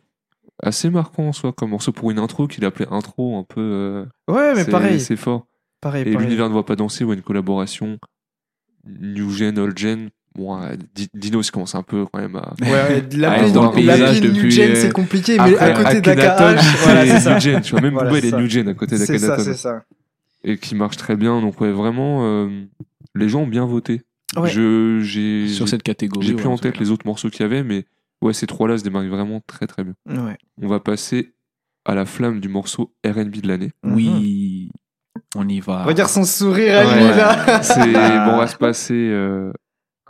assez marquant en soi, comme morceau pour une intro qu'il appelait intro un peu. euh, Ouais, mais pareil. C'est fort. Pareil, Et l'univers ne voit pas danser ou une collaboration New Gen, Old Gen. Bon, euh, Di- Dino, il commence un peu quand même à. Ouais, Ah, l'appeler dans le paysage New depuis, Gen, euh, c'est compliqué, mais à côté d'AKH, voilà, c'est ça. Gen, tu vois. Même Voilà, il c'est est. New Gen à côté C'est ça, c'est ça. Et qui marche très bien. Donc, ouais, vraiment, euh, les gens ont bien voté. Ouais. Je, j'ai, Sur cette catégorie. j'ai ouais, plus en tête les autres morceaux qu'il y avait, mais ouais, ces trois-là se démarquent vraiment très très bien. Ouais. On va passer à la flamme du morceau R&B de l'année. Oui. On y va. Regarde son sourire à Ouais. lui, là. C'est bon, on va se passer euh,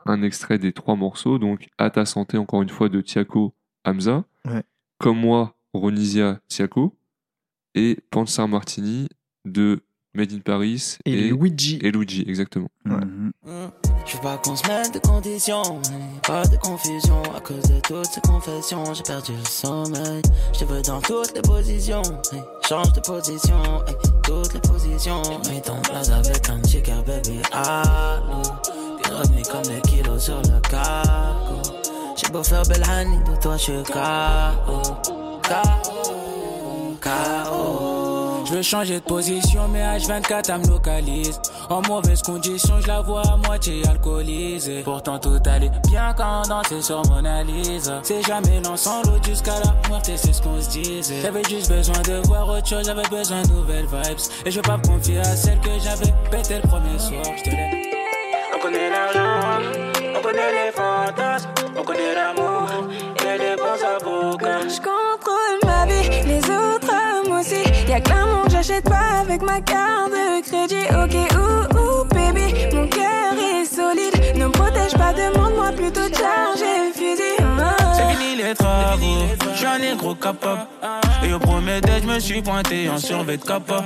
un extrait des trois morceaux. Donc, à ta santé, encore une fois, de Tiako Hamza. Ouais. Comme moi, Ronisia Tiako. Et Pansar Martini de Made in Paris Et Luigi. et Luigi, exactement. Mhm. Je veux pas qu'on se mette de conditions, pas de confusion. À cause de toutes ces confessions, j'ai perdu le sommeil. Je te veux dans toutes les positions, change de position, toutes les positions. Mets ton place avec un chica baby, allô. Comme kilos sur le cargo. J'ai beau faire belle de toi je suis KO. KO. KO. Je veux changer de position, mais H24 elle me localise. En mauvaise condition, je la vois à moitié alcoolisée. Pourtant tout allait bien quand on dansait sur Mona Lisa. C'est jamais l'ensemble jusqu'à la mort, et c'est ce qu'on se disait. J'avais juste besoin de voir autre chose, j'avais besoin de nouvelles vibes. Et je veux pas me confier à celle que j'avais pété le premier soir. On connaît l'argent, on connaît les fantasmes, on connaît l'amour et les bons avocats. Je contrôle ma vie, les autres moi aussi. Y'a que l'amour que j'achète pas avec ma carte de crédit. Ok, ouh, ouh, baby, mon cœur est solide. Ne me protège pas, demande-moi plutôt de charger fusil. C'est fini les travaux, je suis un négro capable. Et au premier date, je me suis pointé en survêt de capa.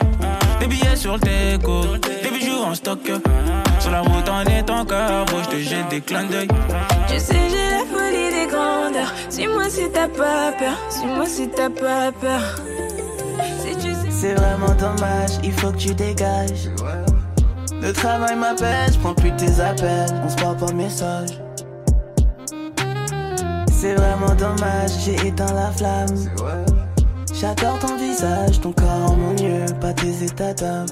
Des billets sur le déco, des bijoux en stock. Sur la route en étant carreau, je te jette des clins d'œil. Tu sais, j'ai la folie des grandeurs. Suis-moi si t'as pas peur. Suis-moi si t'as pas peur. Si tu sais. C'est vraiment dommage, il faut que tu dégages. Le travail m'appelle, je prends plus tes appels, on se parle par message. C'est vraiment dommage, j'ai éteint la flamme. J'adore ton visage, ton corps en mon mieux, pas tes états d'âme.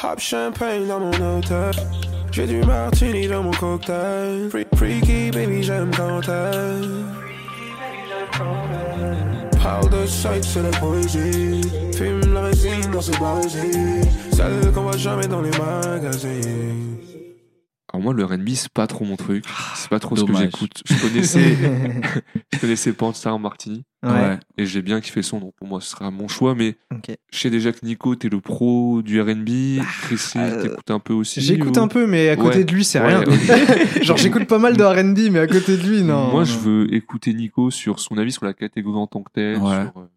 Pop champagne dans mon hôtel. J'ai du martini dans mon cocktail. Freaky baby, j'aime quand t'aimes. Parle de sexe, c'est la poésie. Fume la résine dans ce barésie. Celle qu'on voit jamais dans les magazines. Alors moi, le R&B, c'est pas trop mon truc. C'est pas trop ce que j'écoute. Je connaissais, je connaissais Panstar Martini. Ouais. Et j'ai bien kiffé son, donc pour moi, ce sera mon choix. Mais je sais déjà que Nico, t'es le pro du R&B. Chrissy, euh, t'écoutes un peu aussi. J'écoute ou- un peu, mais à côté Ouais. de lui, c'est Ouais, rien. Genre, j'écoute pas mal de RB, mais à côté de lui, non. Moi, non. je veux écouter Nico sur son avis sur la catégorie en tant que telle. Ouais. sur, euh,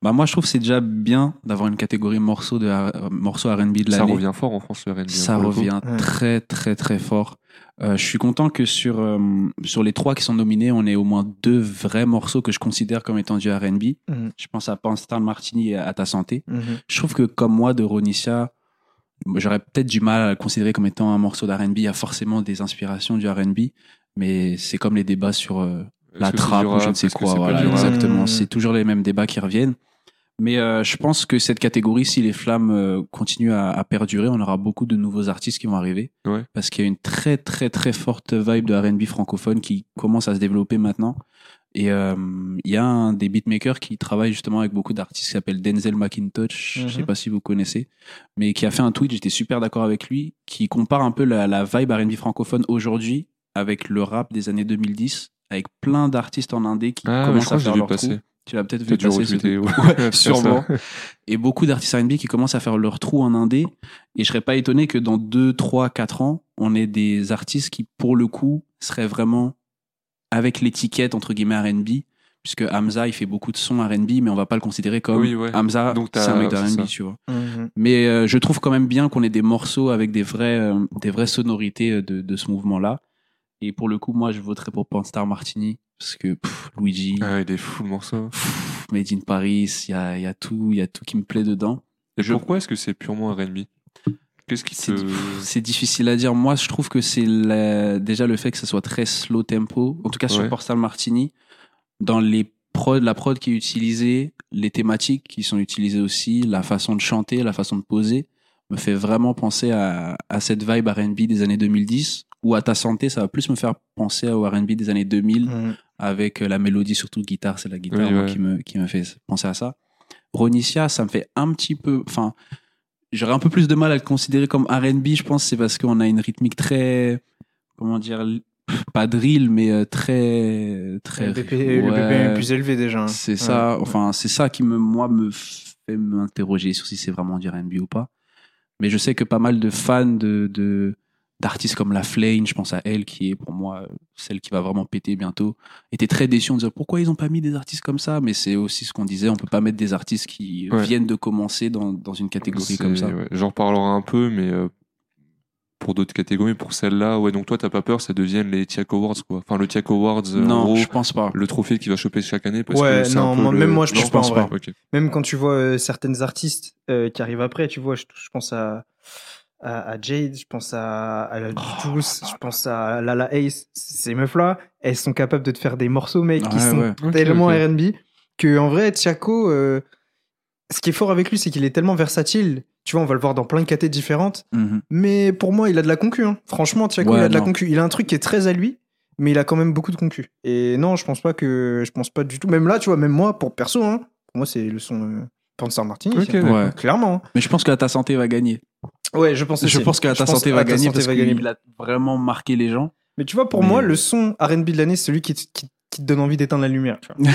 Bah moi je trouve que c'est déjà bien d'avoir une catégorie morceaux de euh, morceaux R&B de ça l'année. revient fort en France, le R&B. hein, Ça revient très très très fort. Euh, je suis content que sur euh, sur les trois qui sont nominés, on ait au moins deux vrais morceaux que je considère comme étant du R&B. Mhm. Je pense à Panstar Martini et à Ta Santé. Mhm. Je trouve que comme moi de Ronicia, j'aurais peut-être du mal à le considérer comme étant un morceau d'R&B. Il y a forcément des inspirations du R&B, mais c'est comme les débats sur euh, la trappe ou je ne sais quoi. c'est pas Voilà, exactement. C'est toujours les mêmes débats qui reviennent. Mais euh, je pense que cette catégorie, si les flammes euh, continuent à, à perdurer, on aura beaucoup de nouveaux artistes qui vont arriver. Ouais. Parce qu'il y a une très très très forte vibe de R&B francophone qui commence à se développer maintenant. Et euh, il y a un des beatmakers qui travaille justement avec beaucoup d'artistes qui s'appelle Denzel McIntosh. Je sais Mhm. pas si vous connaissez, mais qui a fait un tweet. J'étais super d'accord avec lui, qui compare un peu la, la vibe R&B francophone aujourd'hui avec le rap des années 2010, avec plein d'artistes en indé qui Ah, je commencent à faire leur passer. Tu l'as peut-être vu passer. truc. ouais. Sûrement. Et beaucoup d'artistes R&B qui commencent à faire leur trou en indé. Et je serais pas étonné que dans 2, 3, 4 ans, on ait des artistes qui, pour le coup, seraient vraiment avec l'étiquette, entre guillemets, R&B. Puisque Hamza, il fait beaucoup de sons R&B, mais on va pas le considérer comme Oui, ouais. Hamza, Donc c'est t'as- un mec de. R&B, tu vois. Mhm. Mais euh, je trouve quand même bien qu'on ait des morceaux avec des vraies, euh, des vraies sonorités euh, de, de ce mouvement-là. Et pour le coup, moi, je voterais pour Panstar Martini. Parce que pff, Luigi, Ah, il est fou le morceau. pff, Made in Paris, il y a, il y a tout, il y a tout qui me plaît dedans. Et Je- pourquoi est-ce que c'est purement R&B Qu'est-ce qui C'est te... c'est difficile à dire. Moi, je trouve que c'est la- déjà le fait que ça soit très slow tempo. En tout cas, sur Ouais. Panstar Martini, dans les prod, la prod qui est utilisée, les thématiques qui sont utilisées aussi, la façon de chanter, la façon de poser, me fait vraiment penser à, à cette vibe R&B des années 2010. Ou à ta santé, ça va plus me faire penser au R&B des années 2000 Mhm. avec euh, la mélodie, surtout guitare, c'est la guitare Oui, moi, ouais. qui, me, qui me fait penser à ça. Ronicia, ça me fait un petit peu. Enfin, j'aurais un peu plus de mal à le considérer comme RB, je pense, c'est parce qu'on a une rythmique très. Comment dire Pas drill, mais euh, très. très Le BP, le est plus élevé déjà. hein. C'est Ouais. ça, enfin, c'est ça qui, me, moi, me fait m'interroger sur si c'est vraiment du RB ou pas. Mais je sais que pas mal de fans de, de, d'artistes comme La Flame, je pense à elle, qui est pour moi euh, celle qui va vraiment péter bientôt, était très déçu en disant pourquoi ils ont pas mis des artistes comme ça, mais c'est aussi ce qu'on disait, on peut pas mettre des artistes qui Ouais. viennent de commencer dans, dans une catégorie comme ça. ouais, J'en reparlerai un peu, mais euh, pour d'autres catégories, pour celle-là, ouais, donc toi, t'as pas peur, ça devienne les TIAC Awards, quoi. Enfin, le TIAC Awards, euh, en Non, gros, je pense pas. le trophée qu'il va choper chaque année. Parce Ouais, que c'est non, un peu moi- le- même moi, je pense pas, en vrai. Ok. Même quand tu vois euh, certaines artistes euh, qui arrivent après, tu vois, je, je pense à, à, à Jade, je pense à, à la Oh, Juice, je pense à Lala Ace. Ces meufs-là, elles sont capables de te faire des morceaux, mec, qui Ouais, sont ouais. Tellement. R&B que en vrai, Tiako, euh, ce qui est fort avec lui, c'est qu'il est tellement versatile. Tu vois, on va le voir dans plein de catés différentes. Mhm. Mais pour moi, il a de la concu. hein. Franchement, Tiako, Ouais, il a de la concu. Il a un truc qui est très à lui, mais il a quand même beaucoup de concu. Et non, je pense pas que, je pense pas du tout. Même là, tu vois, même moi, pour perso, hein, pour moi, c'est le son euh, Panzer Martini. Ok, hein. Ouais. Clairement. hein. Mais je pense que ta santé va gagner. Ouais, je pense. Je pense que ta Je pense santé va gagner Santé parce va gagner. qu'il a vraiment marqué les gens. Mais tu vois, pour Mais- moi, le son R&B de l'année, c'est celui qui, te- qui, qui te donne envie d'éteindre la lumière. Tu vois.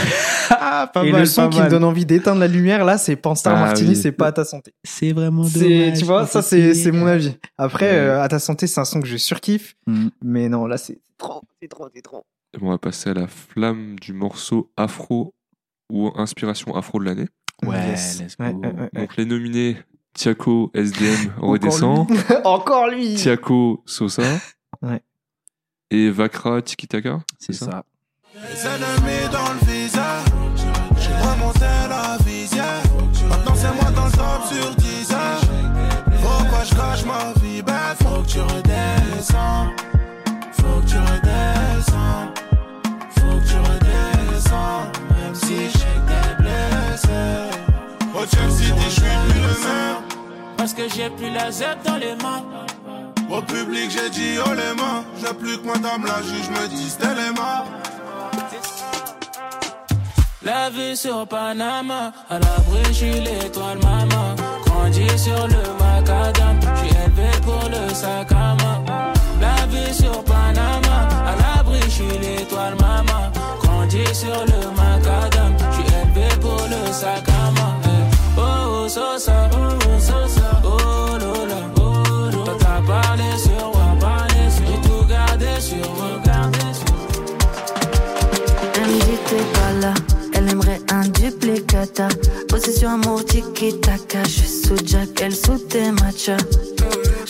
ah, pas Et le son qui me donne envie d'éteindre la lumière, là, c'est Panstar Ah Martini, oui. c'est pas à ta santé. C'est vraiment C'est, tu vois, ça, c'est, c'est mon avis. Après, Ouais. euh, à ta santé, c'est un son que je surkiffe. Mm. Mais non, là, c'est trop, c'est trop, c'est trop. On va passer à la flamme du morceau afro ou inspiration afro de l'année. Ouais, Yes. let's go. Ouais, ouais. Donc les nominés Tiako SDM Encore redescend, lui. Encore lui. Tiako Sosa Ouais. et Vakra Tikitaka. C'est ça. Les ennemis dans le visage, j'ai remonté la visière. Maintenant c'est moi dans le top sur 10 heures. Pourquoi je cache ma vie belle Faut que tu redescends. Parce que j'ai plus la zep dans les mains. Au public, j'ai dit oh les mains. J'ai plus que madame la juge me dit les mains. La vue sur Panama, à l'abri, je suis l'étoile maman. Grandi sur le macadam, je suis élevé pour le sac à main. La vue sur Panama, à l'abri, je suis l'étoile maman. Grandi sur le macadam, je suis élevé pour le sac à main. Eh. Oh, oh, Sosa, oh, oh, oh, Lola, t'as sur me dit t'es pas là, elle aimerait un duplicata. Possession amour tiki taka, je sous Jack, elle sous tes matchas.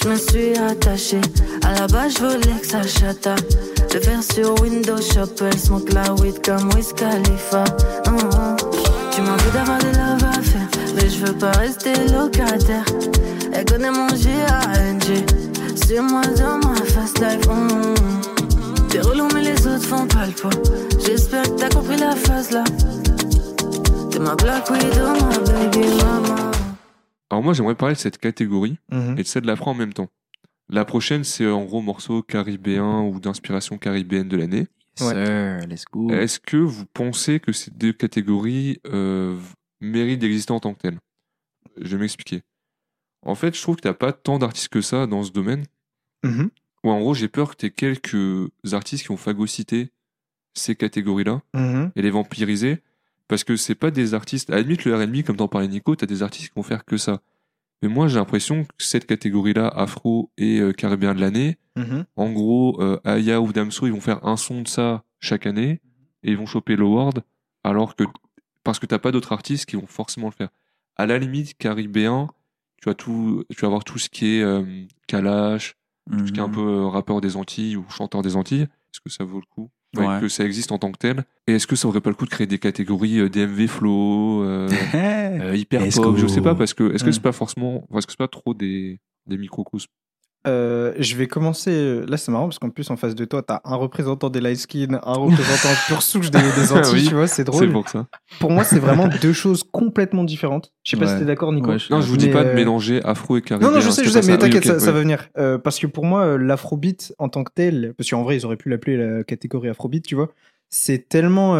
Je me suis attachée, à la base je voulais que ça chata. Le faire sur Windows Shop, elle smoke la weed comme Wiz Khalifa. Hum. Tu m'as envie d'avoir des love à faire, mais je veux pas rester locataire. Elle connaît mon G-A-N-G, c'est moi dans ma fast life. hum. T'es relou mais les autres font pas le poids J'espère que t'as compris la phase là T'es ma Black Widow, ma baby mama Alors moi j'aimerais parler de cette catégorie Mhm. et de celle de l'afro en même temps. La prochaine c'est en gros morceau caribéen ou d'inspiration caribéenne de l'année. Sir, let's go. Est-ce que vous pensez que ces deux catégories euh, méritent d'exister en tant que telles Je vais m'expliquer. En fait, je trouve que t'as pas tant d'artistes que ça dans ce domaine. Mhm. Ou en gros, j'ai peur que tu aies quelques artistes qui ont phagocyté ces catégories-là Mhm. et les vampiriser. Parce que c'est pas des artistes. À la limite, le RB, comme t'en parlais, Nico, t'as des artistes qui vont faire que ça. Mais moi, j'ai l'impression que cette catégorie-là, afro et euh, caribéen de l'année, Mhm. en gros, euh, Aya ou Damso, ils vont faire un son de ça chaque année et ils vont choper l'award, alors que parce que t'as pas d'autres artistes qui vont forcément le faire. À la limite, caribéen, tu vas tout, tu vas avoir tout ce qui est euh, Kalash, tout ce qui est un Mhm. peu euh, rappeur des Antilles ou chanteur des Antilles. Est-ce que ça vaut le coup Ouais, Ouais. Que ça existe en tant que tel. Et est-ce que ça aurait pas le coup de créer des catégories euh, DMV Flow, euh, euh, hyper pop, que- je sais pas parce que est-ce que Mm. c'est pas forcément, est-ce que c'est pas trop des des microcosmes Euh, je vais commencer. euh, Là, c'est marrant parce qu'en plus, en face de toi, t'as un représentant des light skin, un représentant pure souche des, des Antilles, Oui, tu vois, c'est drôle. Pour ça. Pour moi, c'est vraiment deux choses complètement différentes. Je sais pas Ouais. si t'es d'accord, Nico. Ouais, je Non, je vous dis Mais, pas de euh, mélanger afro et caribéen. Non, non, je sais, je sais, mais t'inquiète, Oui, ça, ça va venir. Euh, parce que pour moi, l'afrobeat en tant que tel, parce qu'en vrai, ils auraient pu l'appeler la catégorie afrobeat, tu vois, c'est tellement.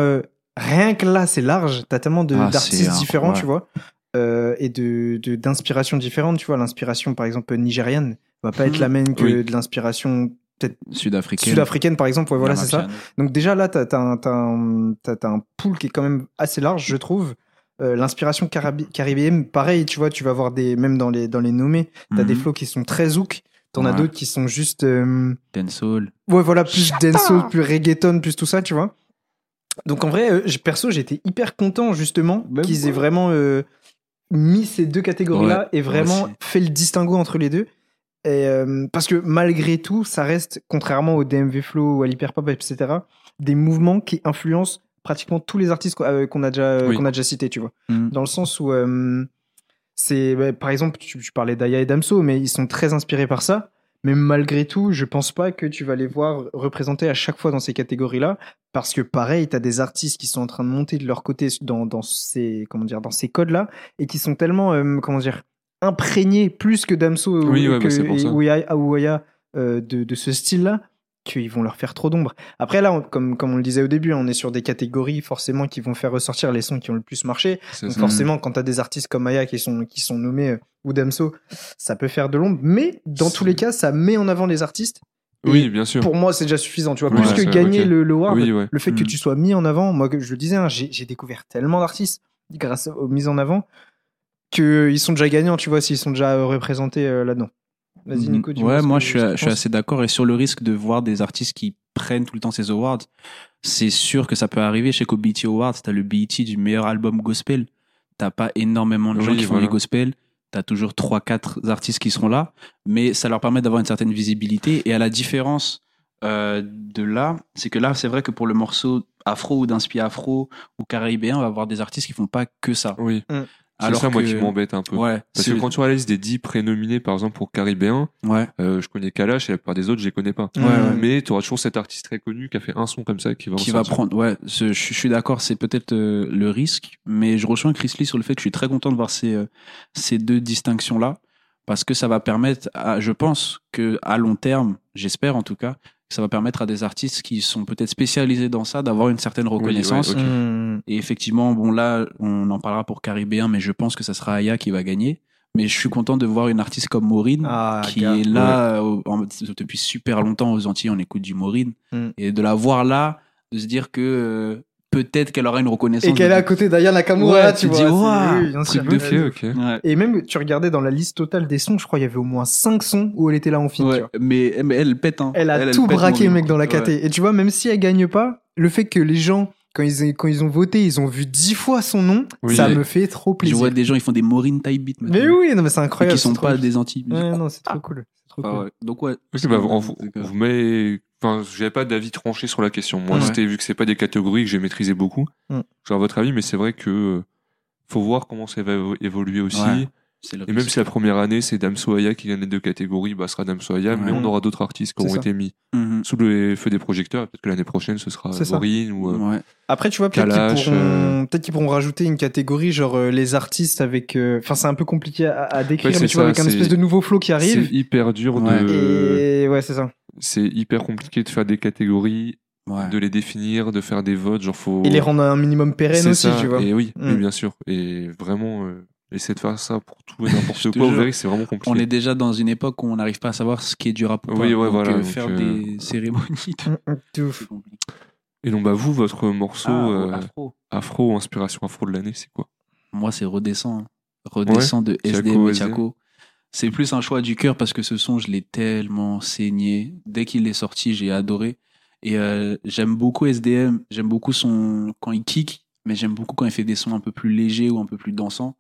rien que là, c'est large, t'as tellement de- Ah, d'artistes différents, tu vois, et de de- d'inspirations différentes, tu vois. L'inspiration, par exemple, nigériane va pas être la même que Oui. de l'inspiration peut-être Sud-africaine. sud-africaine, par exemple. Ouais, voilà, c'est ça. Donc déjà là, t'as as, un, t'as un, t'as- t'as un pool qui est quand même assez large, je trouve. Euh, L'inspiration caribéenne, pareil, tu vois, tu vas voir des, même dans les, dans les nommés, t'as Mhm. des flows qui sont très zouk. T'en as Ouais. d'autres qui sont juste. euh, Dancehall. Ouais, voilà, plus dancehall, plus reggaeton, plus tout ça, tu vois. Donc en vrai, euh, j'ai- perso, j'étais hyper content justement Même qu'ils aient vraiment euh, mis ces deux catégories-là Ouais, et vraiment fait le distinguo entre les deux. Et, euh, parce que malgré tout, ça reste, contrairement au DMV Flow ou à l'hyperpop, etc., des mouvements qui influencent pratiquement tous les artistes qu'on euh, a, déjà- Oui. qu'on a déjà cités, tu vois. Mm. Dans le sens où, euh, c'est, bah, par exemple, tu, tu parlais d'Aya et Damso, mais ils sont très inspirés par ça. Mais malgré tout, je pense pas que tu vas les voir représentés à chaque fois dans ces catégories-là, parce que pareil, tu as des artistes qui sont en train de monter de leur côté dans, dans ces comment dire dans ces codes-là et qui sont tellement euh, comment dire imprégnés plus que Damso ou- ouais, que- bah, euh, de, de ce style-là qu'ils vont leur faire trop d'ombre. Après là, on- comme, comme on le disait au début, on est sur des catégories forcément qui vont faire ressortir les sons qui ont le plus marché. Donc ça. forcément, quand tu as des artistes comme Aya qui sont, qui sont nommés euh, ou Damso, ça peut faire de l'ombre. Mais dans tous les cas, ça met en avant les artistes. Et Oui, bien sûr. Pour moi, c'est déjà suffisant. Tu vois, plus que gagner le, le Oui, ouais. le fait que Mm. tu sois mis en avant, moi, je le disais, hein, j'ai découvert tellement d'artistes grâce aux mises en avant qu'ils sont déjà gagnants, tu vois, s'ils sont déjà euh, représentés euh, là-dedans. Vas-y, Nico, dis Ouais, moi que- je suis, je assez d'accord. Et sur le risque de voir des artistes qui prennent tout le temps ces awards, c'est sûr que ça peut arriver. Je sais qu'au BET Awards, t'as le BET du meilleur album gospel. T'as pas énormément de gens Oui, qui font voilà. les gospel. T'as toujours trois, quatre artistes qui seront là, mais ça leur permet d'avoir une certaine visibilité. Et à la différence euh, de là, c'est que là, c'est vrai que pour le morceau afro ou d'inspi afro ou caribéen, on va avoir des artistes qui font pas que ça. Oui. Mm. C'est Alors ça, moi, que- qui m'embête un peu. Ouais, Parce que quand tu liste des 10 prénominés, par exemple, pour Caribéen, ouais. euh, je connais Kalash et la plupart des autres, je les connais pas. Ouais. Mais tu auras toujours cet artiste très connu qui a fait un son comme ça qui va qui va prendre. Ouais, je, je suis d'accord, c'est peut-être euh, le risque, mais je rejoins Chris Lee sur le fait que je suis très content de voir ces, euh, ces deux distinctions-là, parce que ça va permettre, à, je pense que à long terme, j'espère en tout cas, ça va permettre à des artistes qui sont peut-être spécialisés dans ça d'avoir une certaine reconnaissance. ouais, ok. Mm. Et effectivement, bon là, on en parlera pour Caribéen, mais je pense que ça sera Aya qui va gagner. Mais je suis content de voir une artiste comme Maureen, Ah, qui gars. est là en- depuis super longtemps aux Antilles, on écoute du Maureen. Mm. Et de la voir là, de se dire que euh, peut-être qu'elle aura une reconnaissance. Et qu'elle est à côté d'Aya Nakamura, Ouais, tu tu dis, vois. Oui, truc de Ok, ok. Ouais. Et même, tu regardais dans la liste totale des sons, je crois qu'il y avait au moins 5 sons où elle était là en tu vois. mais, mais elle pète. Hein. Elle a elle tout pète, braqué, mec, dans la Ouais. KT. Et tu vois, même si elle gagne pas, le fait que les gens, quand ils, quand ils ont voté, ils ont vu 10 fois son nom, Oui. ça me fait trop Je plaisir. vois des gens, ils font des Maureen type beat. Mais oui, non, mais c'est Et incroyable. qui sont pas cool. des Antilles. Ouais, non, c'est trop cool. C'est trop Ah cool. ouais. Donc ouais. Bah, on vous met. Enfin, j'avais pas d'avis tranché sur la question. Moi, Ouais. c'était vu que c'est pas des catégories que j'ai maîtrisé beaucoup. Mm. Genre votre avis, mais c'est vrai que euh, faut voir comment ça va évo- évoluer aussi. Ouais, c'est Et même si la première année c'est Damso Aya qui gagne les deux catégories, bah ce sera Damso Aya, mais on aura d'autres artistes qui C'est ont ça. été mis Mhm. sous le feu des projecteurs. Peut-être que l'année prochaine ce sera C'est. Maureen ou. euh. Après, tu vois, peut-être qu'ils Kalash, pourront, euh. peut-être qu'ils pourront rajouter une catégorie, genre euh, les artistes avec. Enfin, c'est un peu compliqué à, à décrire, mais c'est tu vois, avec un c'est- espèce de nouveau flow qui C'est arrive. hyper dur de. Et ouais, c'est ça. C'est hyper compliqué de faire des catégories, Ouais. de les définir, de faire des votes. Genre faut. Et les rendre un minimum pérenne C'est aussi, ça, tu vois. Et oui, Mm. oui, bien sûr. Et vraiment, euh, essayer de faire ça pour tout et n'importe te quoi, vous verrez que c'est vraiment compliqué. On est déjà dans une époque où on n'arrive pas à savoir ce qui est du rap ou pas. Oui, ouais, Donc, voilà, euh, donc, faire euh, des cérémonies. Mm, mm, de. Et donc, bah, vous, votre morceau Ah, euh, afro. afro, inspiration afro de l'année, c'est quoi? Moi, c'est Redescend. hein. Redescend de SDM et SDM. Thiago. C'est plus un choix du cœur parce que ce son, je l'ai tellement saigné. Dès qu'il est sorti, j'ai adoré. Et euh, j'aime beaucoup SDM. J'aime beaucoup son quand il kick, mais j'aime beaucoup quand il fait des sons un peu plus légers ou un peu plus dansants.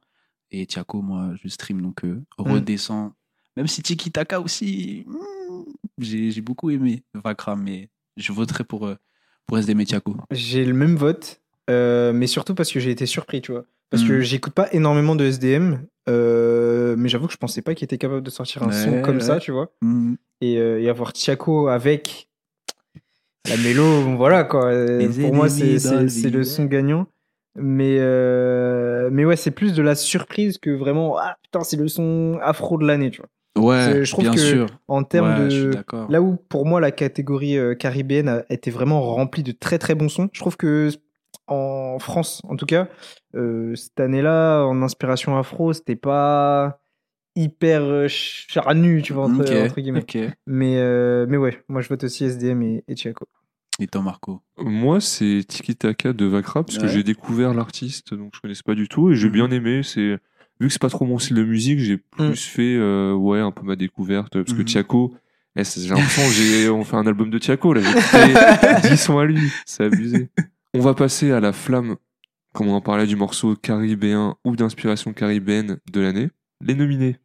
Et Thiago, moi, je stream donc euh, Redescend. Même si Tiki Taka aussi, hmm, j'ai beaucoup aimé Vakra, mais je voterai pour, euh, pour SDM et Thiago. J'ai le même vote, euh, mais surtout parce que j'ai été surpris, tu vois. Parce que Mm. j'écoute pas énormément de SDM, euh, mais j'avoue que je pensais pas qu'il était capable de sortir un son Ouais, comme ça, tu vois. Hmm. Et, euh, et avoir Tiako avec la mélo, bon, voilà quoi. Les Pour moi, c'est le son gagnant. Mais, euh, mais ouais, c'est plus de la surprise que vraiment, ah putain, c'est le son afro de l'année, tu vois. Ouais, je trouve bien que sûr. En termes Ouais, de. Là où, pour moi, la catégorie euh, caribéenne a été vraiment remplie de très très bons sons. Je trouve que en France, en tout cas, euh, cette année-là, en inspiration afro, c'était pas hyper euh, charnu, tu vois, entre, guillemets. Mais, euh, mais ouais, moi je vote aussi SDM et, et Chiako. Et toi, Marco? Moi, c'est Tiki Taka de Vakra, parce que j'ai découvert l'artiste, donc je connaissais pas du tout, et j'ai Mhm. bien aimé. C'est vu que c'est pas trop mon style de musique, j'ai plus fait euh, ouais un peu ma découverte parce que Mhm. Tiako, eh, j'ai l'impression on fait un album de Tiako là, j'ai écouté 10 sons à lui, c'est abusé. On va passer à la flamme, comme on en parlait du morceau caribéen ou d'inspiration caribéenne de l'année. Les nominés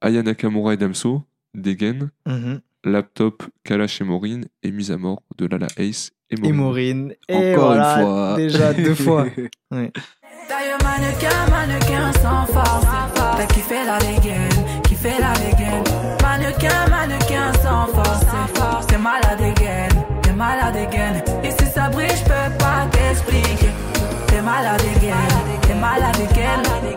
Aya Nakamura et Damso, Degen, Mhm. Laptop, Kalash et Maureen et Mise à mort de Lala Ace et Maureen. Et Maureen. Et Encore une voilà, fois. Déjà deux fois. Ouais. D'ailleurs, mannequin, mannequin sans force. T'as kiffé la dégaine, kiffé la dégaine. Mannequin, mannequin sans force. T'es malade dégaine, t'es malade dégaine. Et ça brille, peux pas t'expliquer. T'es malade dégaine, t'es malade.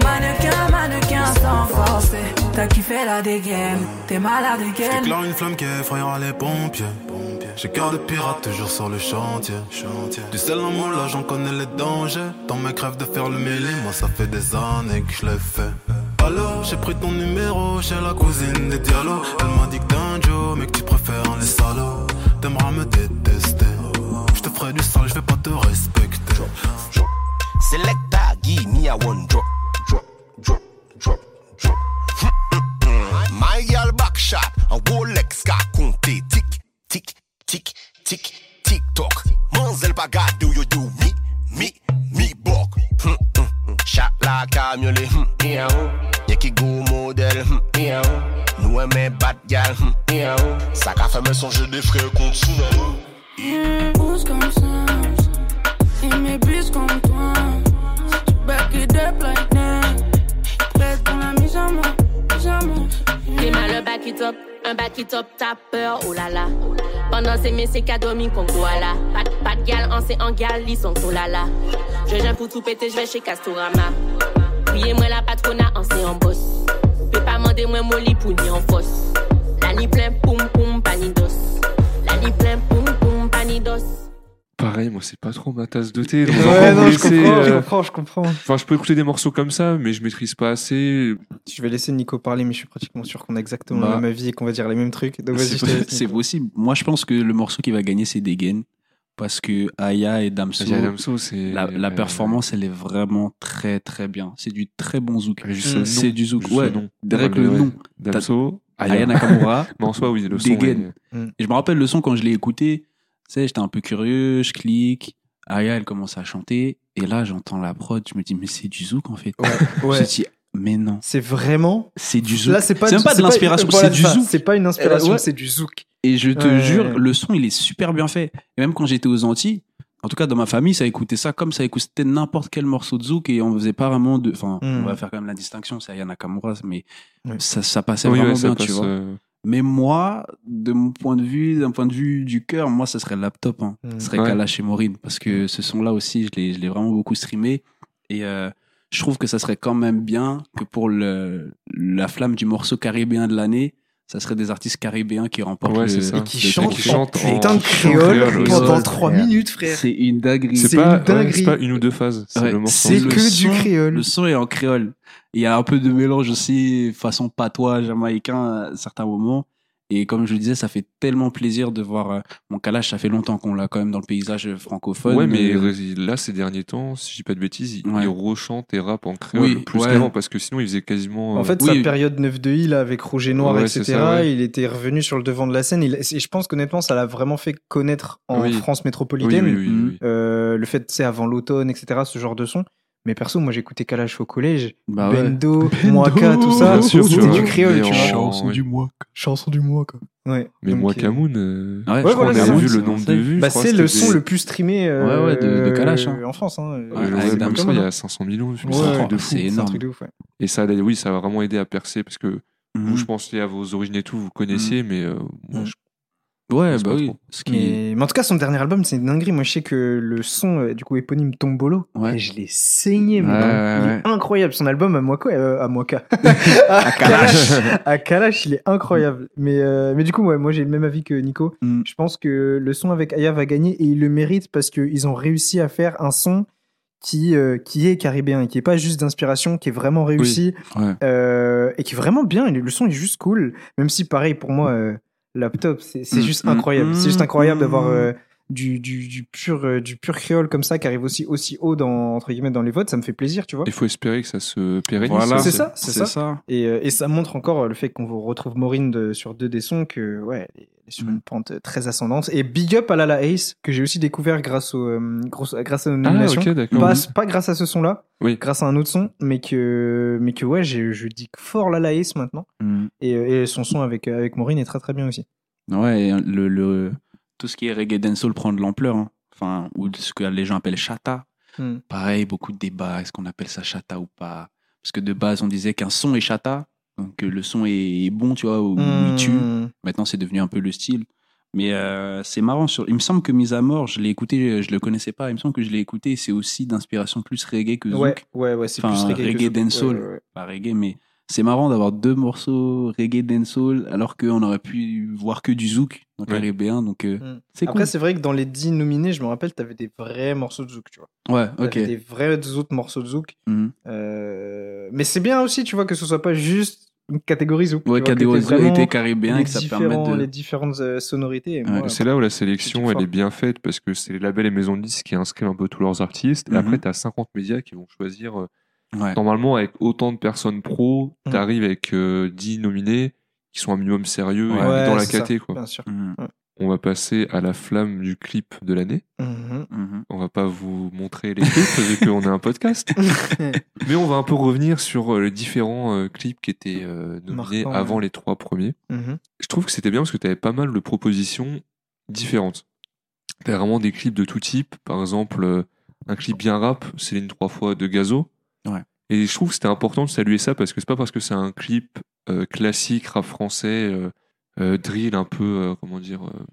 Mannequin, mannequin sans force. T'as kiffé la dégaine, t'es malade dégaine. J'éclaire une flamme qui effrayera les pompiers. J'ai cœur de pirate toujours sur le chantier. Du sel en mon là, j'en connais les dangers. Dans mes crèves de faire le mêlé, moi ça fait des années que je l'ai fait. Alors, j'ai pris ton numéro chez la cousine des dialogues. Elle m'a dit que t'es un Joe, mais que tu préfères les salauds. T'aimeras me détester. Ferai du sale, je vais pas te respecter. Selecta, give me a one drop, drop, drop, drop, drop. My girl back shot, a Rolex ka compter tic, tic, tic, tic, tic toc. Manzel pa gade ou yo do mi, mi, mi bok? Hm, hm, hm. Chat la kamyole, hm, miaou. Ye ki go model, hm, miaou. Nou eme bad gal, hm, miaou. Sa ka fè me sonje de frères contre tsunami. Me pousse comme ça, il m'épuise comme toi. Tu back it up like that. Prête pour la mise à mort, mise à mort. T'es mal un back it up, un back it up, t'as peur, oh là là. Pendant ces mecs, c'est cadeau, mi con koala. Pas, de- pas gal, en c'est en gal, ils sont oh là là. Je viens pour tout péter, je vais chez Castorama. Priez-moi la patrona, en c'est en boss. Peux pas demander moi molly pour ni en fosse. La ni plein, poum poum, panidos. La ni plein, poum. Pareil, moi c'est pas trop ma tasse de thé. donc Ouais, non, je laisser, comprends, je euh, comprends, je comprends. Enfin, je peux écouter des morceaux comme ça, mais je maîtrise pas assez. Je vais laisser Nico parler, mais je suis pratiquement sûr qu'on a exactement Bah. la même avis et qu'on va dire les mêmes trucs. Donc vas-y, C'est possible. Moi, je pense que le morceau qui va gagner, c'est Degen. Parce que Aya et Damso, Aya et Damso, c'est- la, performance, elle est vraiment très très bien. C'est du très bon zouk. nom. C'est du zouk. Ouais, direct le nom. Damso, Aya. Aya Nakamura. Mais en soi, oui, le son Degen. est- Et je me rappelle le son quand je l'ai écouté. Tu sais, j'étais un peu curieux, je clique. Aya, elle commence à chanter. Et là, j'entends la prod. Je me dis, mais c'est du zouk en fait. ouais. Je me dis, mais non. C'est vraiment. C'est du zouk. Là, c'est pas, même pas de l'inspiration, voilà, c'est du zouk. C'est pas une inspiration, Euh, ouais. c'est du zouk. Et je te Ouais. jure, le son, il est super bien fait. Et même quand j'étais aux Antilles, en tout cas dans ma famille, ça écoutait ça comme ça écoutait n'importe quel morceau de zouk et on faisait pas vraiment de. Enfin, Mm. on va faire quand même la distinction, c'est Aya Nakamura, mais Ouais. ça, ça passait Oui, vraiment ouais, ça bien, tu vois. euh, Mais moi, de mon point de vue, d'un point de vue du cœur, moi, ce serait le laptop. Hein. Mm. Ce serait Ouais. Kalash et Maureen. Parce que ce son-là aussi, je l'ai, je l'ai vraiment beaucoup streamé. Et euh, je trouve que ça serait quand même bien que pour le, la flamme du morceau caribéen de l'année, ça serait des artistes caribéens qui remportent Ouais, le, ça. le Qui chantent en créole pendant Ouais. 3 minutes, frère. C'est une dinguerie. C'est pas, ouais, pas une ou deux phases. C'est Ouais, le morceau. c'est le que du son- créole. Le son est en créole. Il y a un peu de mélange aussi, façon patois jamaïcain à certains moments. Et comme je le disais, ça fait tellement plaisir de voir euh, mon Kalash. Ça fait longtemps qu'on l'a quand même dans le paysage francophone. Ouais, mais Euh, là, ces derniers temps, si je dis pas de bêtises, il, Ouais. il rechante et rappe en créole Oui, plus ouais. qu'avant, parce que sinon, il faisait quasiment. En euh, fait, Oui. sa période 9 de I, là, avec Rouget Noir, Ouais, etc., c'est ça, ouais. il était revenu sur le devant de la scène. Et je pense qu'honnêtement, ça l'a vraiment fait connaître en Oui. France oui, métropolitaine. oui, oui, oui. Euh, le fait, tu sais, avant l'automne, etc., ce genre de son. Mais perso, moi, j'écoutais Kalash au collège. Bah ouais. Bendo, Bendo. Moaka, tout ça. C'était du créole, mais tu vois. Chanson du mois. Chanson du. Ouais. Mais Donc, moi, euh, Camoun, euh, Ouais, je Ouais, crois voilà, qu'on c'est a vu le nombre de vues. Bah, c'est le son des- le plus streamé euh, Ouais, ouais, de- de Kalash, hein. en France. Hein. Il y a 500 millions de vues. Ouais, c'est énorme. Et ça, oui, ça va vraiment aider à percer parce que Mhm. vous, je pense, à vos origines et tout, vous connaissiez, mais euh, moi, Mhm. je- Ouais, bah oui. trop. Ce qui... Mais, mais en tout cas, son dernier album, c'est une dinguerie. Moi, je sais que le son, euh, du coup, éponyme Tombolo, Ouais. et je l'ai saigné, mais Ouais, il est incroyable. Son album à Moaka, euh, à Moaka. à Kalash. à Kalash, il est incroyable. Mais, euh, mais du coup, moi, j'ai le même avis que Nico. Mm. Je pense que le son avec Aya va gagner et il le mérite parce qu'ils ont réussi à faire un son qui, euh, qui est caribéen et qui est pas juste d'inspiration, qui est vraiment réussi Ouais. euh, et qui est vraiment bien. Le son est juste cool. Même si, pareil, pour moi, euh, Laptop, c'est Mm, juste mm, incroyable. C'est juste mm, incroyable d'avoir mm. euh, du, du, du pur, euh, du pur créole comme ça qui arrive aussi, aussi haut dans, entre guillemets, dans les votes, ça me fait plaisir, tu vois. Il faut espérer que ça se pérennise. Voilà. C'est ça, c'est ça. ça. Et, euh, et ça montre encore euh, le fait qu'on vous retrouve Maureen de- sur deux des sons que ouais, elle est sur Mm. une pente très ascendante. Et big up à Lala Ace que j'ai aussi découvert grâce au euh, grâce à nos Ah, nominations. ok, d'accord. Pas, Mhm. pas grâce à ce son-là, Oui. grâce à un autre son, mais que mais que ouais, j'ai- je dis fort Lala Ace maintenant. Mm. Et, et son son avec avec Maureen est très très bien aussi. Ouais, et le, le, tout ce qui est reggae dancehall prend de l'ampleur. hein. Enfin, ou ce que les gens appellent chata. Mm. Pareil, beaucoup de débats. Est-ce qu'on appelle ça chata ou pas? Parce que de base, on disait qu'un son est chata. Donc que le son est bon, tu vois, ou Mm. il tue. Maintenant, c'est devenu un peu le style. Mais euh, c'est marrant. Sur... Il me semble que Mise à mort, je l'ai écouté, je le connaissais pas. Il me semble que je l'ai écouté. C'est aussi d'inspiration plus reggae que zouk. Ouais, ouais, ouais, c'est Enfin, plus reggae, dancehall. Ouais, ouais, ouais. Pas reggae, mais c'est marrant d'avoir deux morceaux reggae dancehall alors qu'on aurait pu voir que du zouk dans Ouais. Caribéen. Donc euh, Mm. c'est Après, cool. c'est vrai que dans les 10 nominés, je me rappelle, t'avais des vrais morceaux de zouk, tu vois. Ouais, ok. Des vrais autres morceaux de zouk. Mhm. Euh, Mais c'est bien aussi, tu vois, que ce soit pas juste une catégorie zouk. Ouais, catégorie zouk et caribéen, les que ça différents- permette de- Les différentes euh, sonorités. C'est là où la sélection elle fort. est bien faite parce que c'est les labels et maisons de disques qui inscrivent un peu tous leurs artistes. Et Mhm. après, tu as 50 médias qui vont choisir. Ouais. Normalement, avec autant de personnes pro, Mhm. tu arrives avec euh, 10 nominés qui sont un minimum sérieux et Ouais, dans la ça, caté. Quoi. Bien sûr. Mhm. On va passer à la flamme du clip de l'année. Mhm. On va pas vous montrer les clips vu qu'on est un podcast. Mais on va un peu revenir sur euh, les différents euh, clips qui étaient euh, nominés avant ouais. les trois premiers. Mhm. Je trouve que c'était bien parce que tu avais pas mal de propositions différentes. Tu vraiment des clips de tout type. Par exemple, un clip bien rap, Céline trois fois de Gazo. Et je trouve que c'était important de saluer ça parce que c'est pas parce que c'est un clip euh, classique, rap français, euh, euh, drill un peu, euh, comment dire, euh,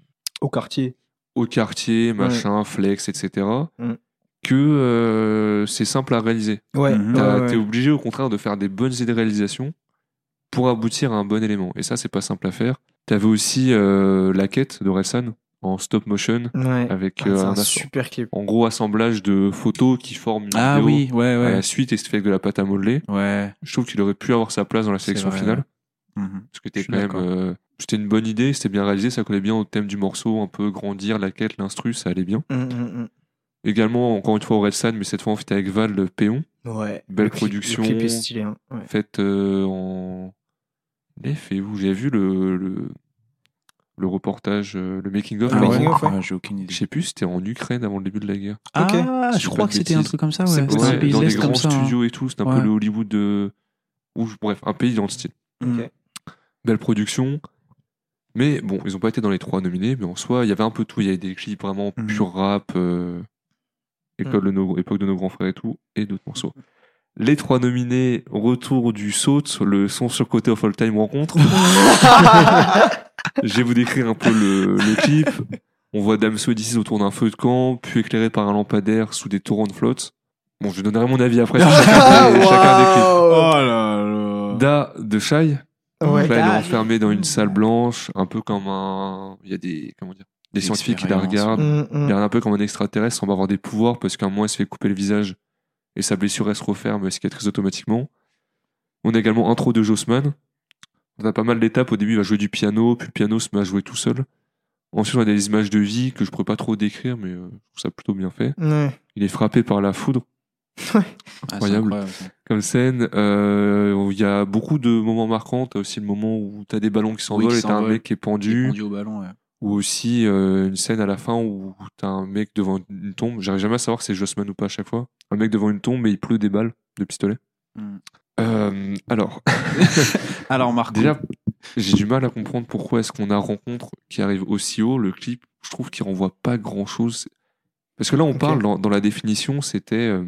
Au quartier. au quartier, machin, flex, etc. Mm. Que euh, c'est simple à réaliser. Ouais. Mhm. T'as- ouais, ouais. T'es obligé au contraire de faire des bonnes idées de réalisation pour aboutir à un bon élément. Et ça, c'est pas simple à faire. T'avais aussi euh, la quête de Relsan en stop motion Ouais. avec Ah, euh, un super clip. en gros assemblage de photos qui forment une Ah vidéo oui, ouais, à ouais. la suite et c'est fait avec de la pâte à modeler. Ouais. Je trouve qu'il aurait pu avoir sa place dans la sélection vrai, finale Mhm. parce que suis quand même euh, c'était une bonne idée, c'était bien réalisé, ça collait bien au thème du morceau, un peu grandir la quête, l'instru, ça allait bien. Mhm, mhm, Également, encore une fois, Orelsan, mais cette fois en fait avec Val le Péon. Ouais. Belle Le clip- production. Le clip est stylé. Hein. Ouais. Faite euh, en. Fait où J'ai vu le, le, le reportage, euh, le. Ah ouais. en- of, ouais. Ah, J'ai aucune idée. Je sais plus, c'était en Ukraine avant le début de la guerre. Ah, Ok. Si je crois que c'était un truc comme ça, C'est ouais. un Ouais, pays de dans des grands ça. hein. studios et tout, c'est un Ouais. peu le Hollywood de. Ou, bref, un pays dans le style. Mhm. Ok. Belle production. Mais bon, ils ont pas été dans les trois nominés, mais en soi, il y avait un peu tout. Il y avait des clips vraiment Mhm. pur rap, euh, école de nos, époque de nos grands frères et tout, et d'autres morceaux. Les trois nominés, retour du saut, le son sur côté of all time rencontre. Je vais vous décrire un peu le, le clip. On voit Damso et autour d'un feu de camp, puis éclairé par un lampadaire sous des torrents de flotte. Bon, je donnerai mon avis après sur chacun des, chacun des clips. Oh là là. Da de Shai. Ouais. Donc là, il est Ah, enfermé dans une salle blanche, un peu comme un. Il y a des. Comment dire Des scientifiques qui la regardent. Mhm, Il mhm. est un peu comme un extraterrestre, on va avoir des pouvoirs parce qu'à un moment, il se fait couper le visage et sa blessure, elle se referme, elle cicatrise automatiquement. On a également intro de Jossman. On a pas mal d'étapes. Au début, il va jouer du piano, puis le piano se met à jouer tout seul. Ensuite, on a des images de vie que je pourrais pas trop décrire, mais euh, je trouve ça plutôt bien fait. Ouais. Il est frappé par la foudre. Ah, c'est Incroyable. ça. comme scène. Euh, où Il y a beaucoup de moments marquants. T'as aussi le moment où t'as des ballons qui s'envolent qui et t'as un mec qui est pendu. pendu au ballon, ouais. Ou aussi euh, une scène à la fin où t'as un mec devant une tombe. J'arrive jamais à savoir si c'est Jossman ou pas à chaque fois. Un mec devant une tombe et il pleut des balles de pistolet. Mm. Euh, alors, Alors, Marco. déjà, j'ai du mal à comprendre pourquoi est-ce qu'on a rencontre qui arrive aussi haut. Le clip, je trouve qu'il renvoie pas grand-chose. Parce que là, on parle dans, dans la définition, c'était euh,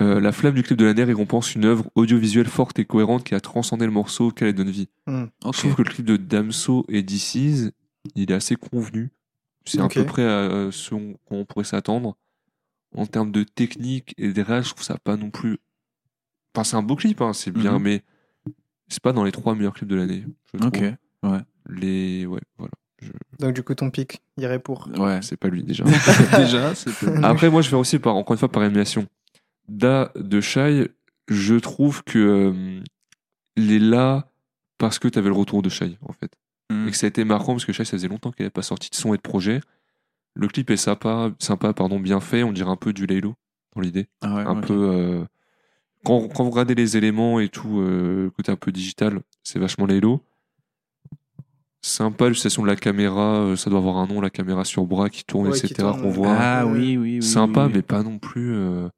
euh, la flamme du clip de l'année récompense une œuvre audiovisuelle forte et cohérente qui a transcendé le morceau qu'elle elle donne vie. Ok. Je trouve que le clip de Damso et DC's, il est assez convenu. C'est à peu près à ce qu'on pourrait s'attendre. En termes de technique et de réel, je trouve ça pas non plus. Enfin, c'est un beau clip, hein, c'est bien, Mhm. mais c'est pas dans les trois meilleurs clips de l'année. je trouve. Ok. Ouais. Les. Ouais, voilà. Donc, du coup, ton pic irait pour. Ouais. C'est pas lui déjà. Déjà, c'est Après, moi, je vais aussi, par, encore une fois, par élimination. Da de Shai, je trouve que euh, il est là parce que tu avais le retour de Shai, en fait. Mm. Et que ça a été marquant parce que Shai, ça faisait longtemps qu'elle n'avait pas sorti de son et de projet. Le clip est sympa, sympa pardon, bien fait. On dirait un peu du Laylo dans l'idée. Ah ouais, un ok. peu. euh, quand, quand vous regardez les éléments et tout, euh, le côté un peu digital, c'est vachement Laylo. Sympa l'utilisation de la caméra, euh, ça doit avoir un nom, la caméra sur bras qui tourne, Ouais, etc. qu'on voit. Ah oui, oui, oui. Sympa, oui, mais pas non plus. euh,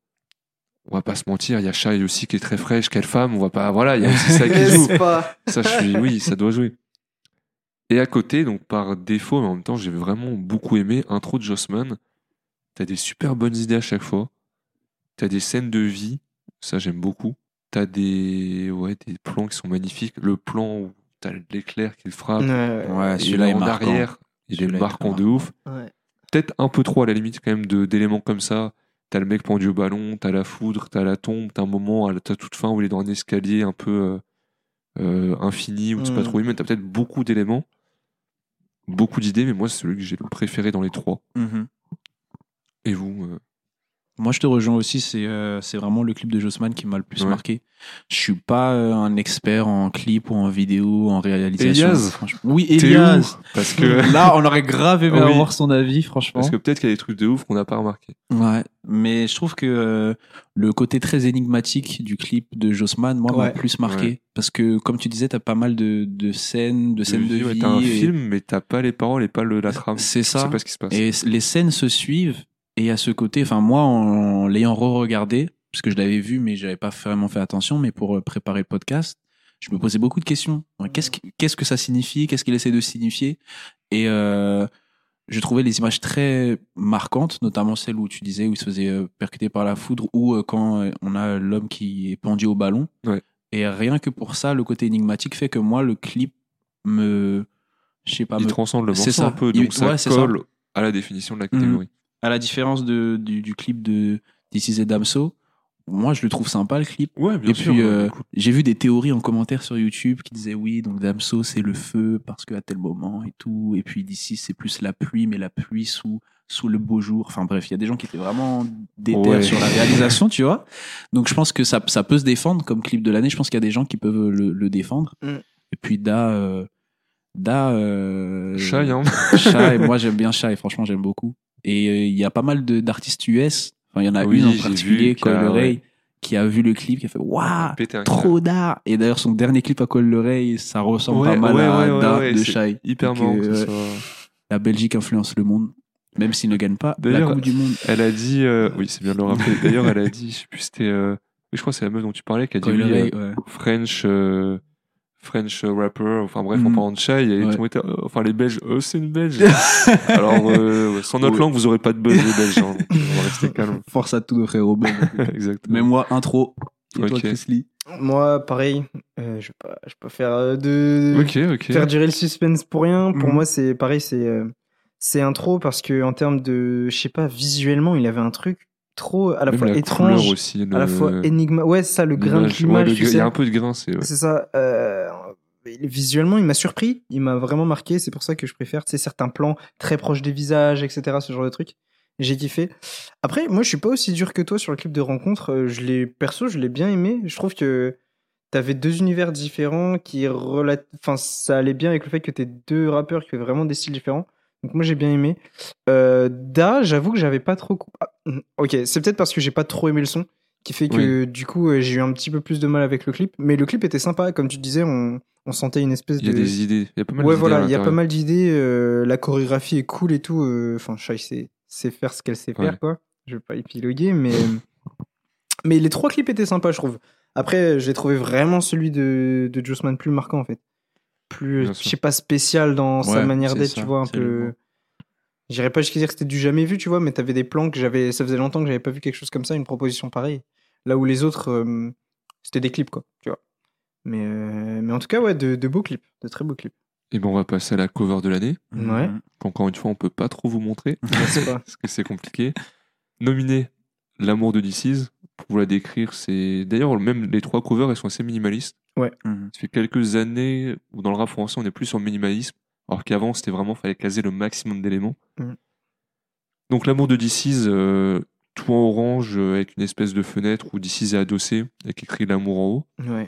on va pas se mentir, il y a Shai aussi qui est très fraîche, quelle femme, on va pas. Voilà, il y a aussi ça qui joue. Pas? Ça, je suis, oui, ça doit jouer. Et à côté, donc par défaut, mais en même temps, j'ai vraiment beaucoup aimé intro de Jossman. T'as des super bonnes idées à chaque fois. T'as des scènes de vie, ça j'aime beaucoup. T'as des, ouais, des plans qui sont magnifiques. Le plan où t'as l'éclair qui le frappe. Ouais, celui-là est en marquant. arrière, il est marquant de ouf. Ouais. Peut-être un peu trop à la limite quand même de- d'éléments comme ça. T'as le mec pendu au ballon, t'as la foudre, t'as la tombe, t'as un moment à la t'as toute fin où il est dans un escalier un peu euh, euh, infini, où tu sais pas Mm. trop où il est, mais t'as peut-être beaucoup d'éléments, beaucoup d'idées, mais moi c'est celui que j'ai le préféré dans les trois. Mhm. Et vous euh, Moi, je te rejoins aussi. C'est euh, c'est vraiment le clip de Jossman qui m'a le plus Ouais. marqué. Je suis pas euh, un expert en clip ou en vidéo, en réalisation. Elias franchement. Oui, Elias. Parce que- là, on aurait grave aimé Oui. avoir son avis, franchement. Parce que peut-être qu'il y a des trucs de ouf qu'on n'a pas remarqué. Ouais, mais je trouve que euh, le côté très énigmatique du clip de Jossman, moi, m'a Ouais. plus marqué. Ouais. Parce que, comme tu disais, t'as pas mal de, de scènes, de scènes de, vie. T'as un et- film, mais t'as pas les paroles et pas le, la trame. C'est Tu sais ça. pas ce qui se passe. Et les scènes se suivent. Et à ce côté, enfin, moi, en l'ayant re-regardé, parce que je l'avais vu, mais j'avais pas vraiment fait attention, mais pour euh, préparer le podcast, je me posais beaucoup de questions. Qu'est-ce que, qu'est-ce que ça signifie? Qu'est-ce qu'il essaie de signifier? Et, euh, je trouvais les images très marquantes, notamment celle où tu disais où il se faisait euh, percuter par la foudre ou quand on a l'homme qui est pendu au ballon. Ouais. Et rien que pour ça, le côté énigmatique fait que moi, le clip me, je sais pas, il me- transcende le c'est morceau ça. un peu, Il- donc ça ouais, c'est ça. colle à la définition de la catégorie. À la différence de, du, du clip de This is a Damso, moi je le trouve sympa le clip. Ouais, bien Et sûr. puis ouais, euh, cool. j'ai vu des théories en commentaire sur YouTube qui disaient oui, donc Damso c'est le feu parce qu'à tel moment et tout. Et puis d'ici c'est plus la pluie, mais la pluie sous, sous le beau jour. Enfin bref, il y a des gens qui étaient vraiment déter Ouais. sur la réalisation, tu vois. Donc je pense que ça, ça peut se défendre comme clip de l'année. Je pense qu'il y a des gens qui peuvent le, le défendre. Mm. Et puis Da. Euh, Da. Euh, Shai, hein. Shai, moi j'aime bien Shai, franchement j'aime beaucoup. Et euh, il y a pas mal d'artistes US. Enfin, il y en a Oui, une en particulier, a- Cole Ray, ouais. qui a vu le clip, qui a fait Waouh, trop d'art. Et d'ailleurs, son dernier clip à Cole Ray, ça ressemble Ouais, pas mal ouais, à ouais, ouais, Da ouais, de Shai. hyper marrant euh, La Belgique influence le monde, même s'il ne gagne pas la Coupe du Monde. Elle a dit, euh, oui, c'est bien de le rappeler. D'ailleurs, elle a dit, je sais plus, c'était, euh, oui, je crois que c'est la meuf dont tu parlais qui a dit Coil oui, Ray, euh, ouais. French, French rapper, enfin bref, en Mhm. parlant de Shai, et Ouais. tout le monde était, euh, enfin les Belges, eux, c'est une Belge. Alors, euh, sans notre Ouais. langue, vous aurez pas de buzz, les Belges. hein. On va rester calme. Force à tous nos belges. Exactement. Mais moi, intro. Et toi. Chris Lee Moi, pareil, euh, je vais pas, je vais pas faire euh, de Ok, ok. faire durer le suspense pour rien. Pour Mhm. moi, c'est pareil, c'est euh, c'est intro parce que en termes de, je sais pas, visuellement, il avait un truc trop à la Même fois la étrange, à la fois énigma. Ouais, ça, le grain de l'image. Ouais, Il y a un peu de grain, c'est, ouais. C'est ça. euh, visuellement, il m'a surpris, il m'a vraiment marqué. C'est pour ça que je préfère, certains plans très proches des visages, etc. Ce genre de truc. J'ai kiffé. Après, moi, je suis pas aussi dur que toi sur le clip de rencontre. Euh, Je l'ai, perso, je l'ai bien aimé. Je trouve que t'avais deux univers différents qui relat... enfin, ça allait bien avec le fait que t'es deux rappeurs qui font vraiment des styles différents. Donc moi, j'ai bien aimé. Euh, Da, j'avoue que j'avais pas trop. Ah, mm, ok, c'est peut-être parce que j'ai pas trop aimé le son qui fait que du coup euh, j'ai eu un petit peu plus de mal avec le clip. Mais le clip était sympa, comme tu disais, on, on sentait une espèce Il y a de. des idées. Il y a pas mal Ouais, d'idées voilà, il y a pas mal d'idées. euh, la chorégraphie est cool et tout. Enfin, Shai sait, sait faire ce qu'elle sait Ouais. faire, quoi. Je vais pas épiloguer, mais. mais les trois clips étaient sympas, je trouve. Après, j'ai trouvé vraiment celui de, de Jossman plus marquant, en fait. Plus, je sais pas, spécial dans sa manière d'être, tu vois, un peu. J'irais pas jusqu'à dire que c'était du jamais vu, tu vois, mais t'avais des plans que j'avais. Ça faisait longtemps que j'avais pas vu quelque chose comme ça, une proposition pareille. Là où les autres, euh, c'était des clips, quoi, tu vois. Mais, euh, mais en tout cas, ouais, de, de beaux clips, de très beaux clips. Et ben, on va passer à la cover de l'année. Ouais. Encore une fois, on peut pas trop vous montrer. Parce que c'est compliqué. Nominé L'amour de DC's. Pour vous la décrire, c'est. D'ailleurs, même les trois covers, elles sont assez minimalistes. Ouais. Mhm. Ça fait quelques années où dans le rap français, on est plus sur le minimalisme. Alors qu'avant, c'était vraiment, fallait caser le maximum d'éléments. Mhm. Donc, l'amour de DC's, euh, tout en orange, euh, avec une espèce de fenêtre où DC's est adossé, avec écrit l'amour en haut. Ouais.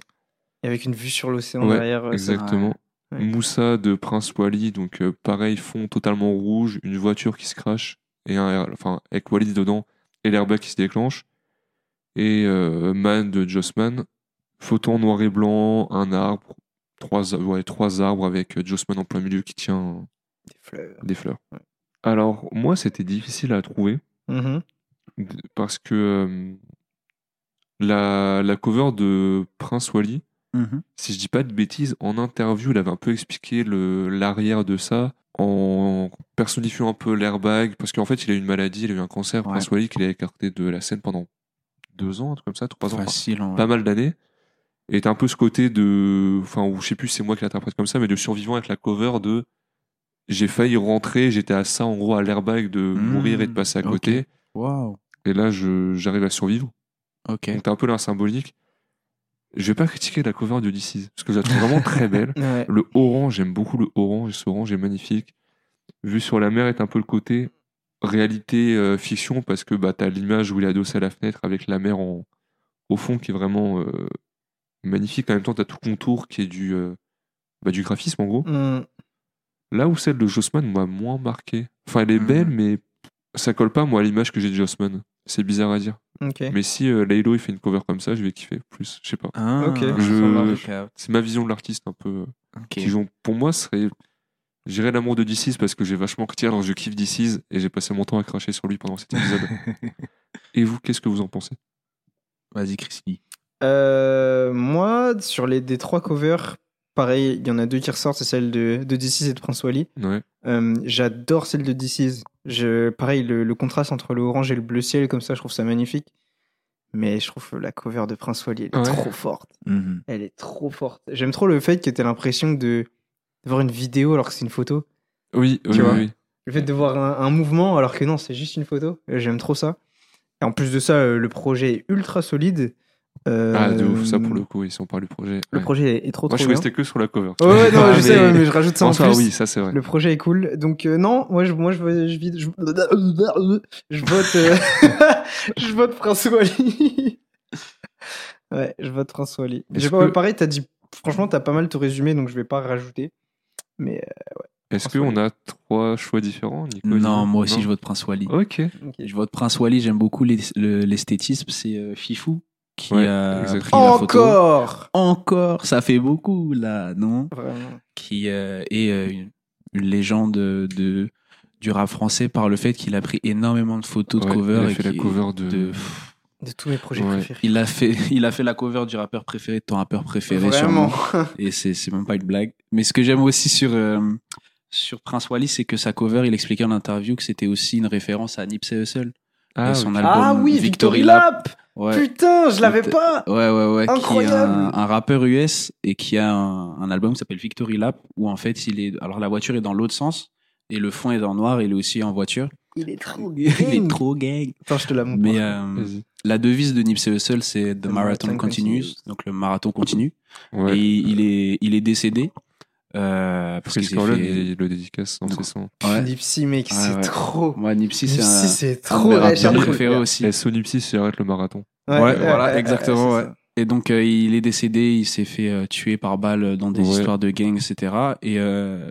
Et avec une vue sur l'océan Ouais, derrière. ouais, ça- exactement. Moussa de Prince Wally, donc euh, pareil, fond totalement rouge, une voiture qui se crache, et un, enfin, avec Wally dedans, et l'airbag qui se déclenche. Et euh, Man de Jossman, photo en noir et blanc, un arbre, trois, ouais, trois arbres avec euh, Jossman en plein milieu qui tient Des fleurs. des fleurs. Alors, moi, c'était difficile à trouver Mhm. d- parce que euh, la, la cover de Prince Wally, Mhm. si je dis pas de bêtises, en interview, il avait un peu expliqué l'arrière de ça en personnifiant un peu l'airbag parce qu'en fait, il a eu une maladie, il a eu un cancer, Ouais. Prince Wally, qu'il a écarté de la scène pendant deux ans, un truc comme ça, trois ans, vrai. pas mal d'années. Et t'as un peu ce côté de. Enfin, ou je sais plus c'est moi qui l'interprète comme ça, mais de survivant avec la cover de. J'ai failli rentrer, j'étais à ça, en gros, à l'airbag de mourir et de passer à côté. Et là, j'arrive à survivre. Ok. Donc t'as un peu l'air symbolique. Je vais pas critiquer la cover de DC's, parce que je la trouve vraiment très belle. Ouais. Le orange, j'aime beaucoup le orange, ce orange est magnifique. Vu sur la mer est un peu le côté réalité euh, fiction, parce que bah, t'as l'image où il est adossé à la fenêtre avec la mer en, au fond qui est vraiment euh, magnifique. En même temps, t'as tout le contour qui est du, euh, bah, du graphisme en gros. Mm. Là où celle de Jossman m'a moins marqué. Enfin, elle est belle, mais ça colle pas moi à l'image que j'ai de Jossman. C'est bizarre à dire. Mais si euh, Laylo il fait une cover comme ça, je vais kiffer plus. Je sais pas. Ah. Je- marche. C'est ma vision de l'artiste un peu. euh. Qui ont, pour moi, serait. J'irais l'amour de DC's parce que j'ai vachement critiqué alors je kiffe DC's et j'ai passé mon temps à cracher sur lui pendant cet épisode. et vous, qu'est-ce que vous en pensez? Vas-y, Chris Lee. Euh, moi, sur les des trois covers, pareil, il y en a deux qui ressortent, c'est celle de, de DC's et de Prince Wally. Ouais. Euh, J'adore celle de DC's. Je, pareil, le, le contraste entre le orange et le bleu ciel, comme ça, je trouve ça magnifique. Mais je trouve la cover de Prince Wally, elle est Ouais. trop forte. Mhm. Elle est trop forte. J'aime trop le fait que tu l'impression de de voir une vidéo alors que c'est une photo. Oui, oui, Tu vois oui, oui. Le fait de voir un, un mouvement alors que non, c'est juste une photo. J'aime trop ça. Et en plus de ça, euh, le projet est ultra solide. Euh, Ah, de ouf, ça pour le coup, oui, si on parle du projet. Le ouais. projet est, trop Moi, trop je suis resté que sur la cover. Ouais, ouais, non, Ah, je sais, ouais, mais je rajoute ça Non, en plus. oui, ça c'est vrai. Le projet est cool. Donc, euh, non, moi, je, moi, je, je, je, vote, euh, je vote Prince Wally. ouais, je vote Prince Wally. Est-ce J'ai pas, que- pareil, t'as dit, franchement, t'as pas mal tout résumé, donc je vais pas rajouter. Mais, euh, ouais. Est-ce qu'on a trois choix différents, Nico Non, moi aussi Non? je vote Prince Wally. Ok. Je vote Prince Wally, j'aime beaucoup l'es- le- l'esthétisme. C'est euh, Fifou qui Ouais, a exactement. pris la photo. Encore Encore Ça fait beaucoup là, non? Vraiment. Qui euh, est euh, une, une légende de, du rap français par le fait qu'il a pris énormément de photos de Ouais, cover. il a et fait la cover de- De tous mes projets Ouais. préférés. Il a, fait, il a fait la cover du rappeur préféré de ton rappeur préféré. Vraiment. sûrement. Et c'est c'est même pas une blague. Mais ce que j'aime aussi sur, euh, sur Prince Wally, c'est que sa cover, il expliquait en interview que c'était aussi une référence à Nipsey Hussle. Ah, et son ok. album Ah oui, Victory Lap Ouais. Putain, je l'avais pas Ouais, ouais, ouais. Qui est Incroyable. un, un rappeur US et qui a un, un album qui s'appelle Victory Lap où en fait, il est. Alors la voiture est dans l'autre sens et le fond est le noir. Il est aussi en voiture. Il est trop Il est gang. trop gang. Attends, je te la montre. Mais euh, la devise de Nipsey Hussle, c'est The, The Marathon, Marathon continues, continues. donc le marathon continue. Ouais. Et il est, il est décédé euh, parce Chris Corleone, fait. il le dédicace dans ses sons. Ouais. Nipsey, mec, Ouais, c'est ouais. trop. Moi, Nipsey, c'est Nipsey, un, c'est un de trop. rappeurs j'avoue. préférés aussi. Et Sonipsy, c'est arrête le marathon. Ouais, Ouais, voilà, ouais, exactement. Et donc, euh, il est décédé, il s'est fait euh, tuer par balle dans des Ouais. histoires de gangs, etc. Et euh,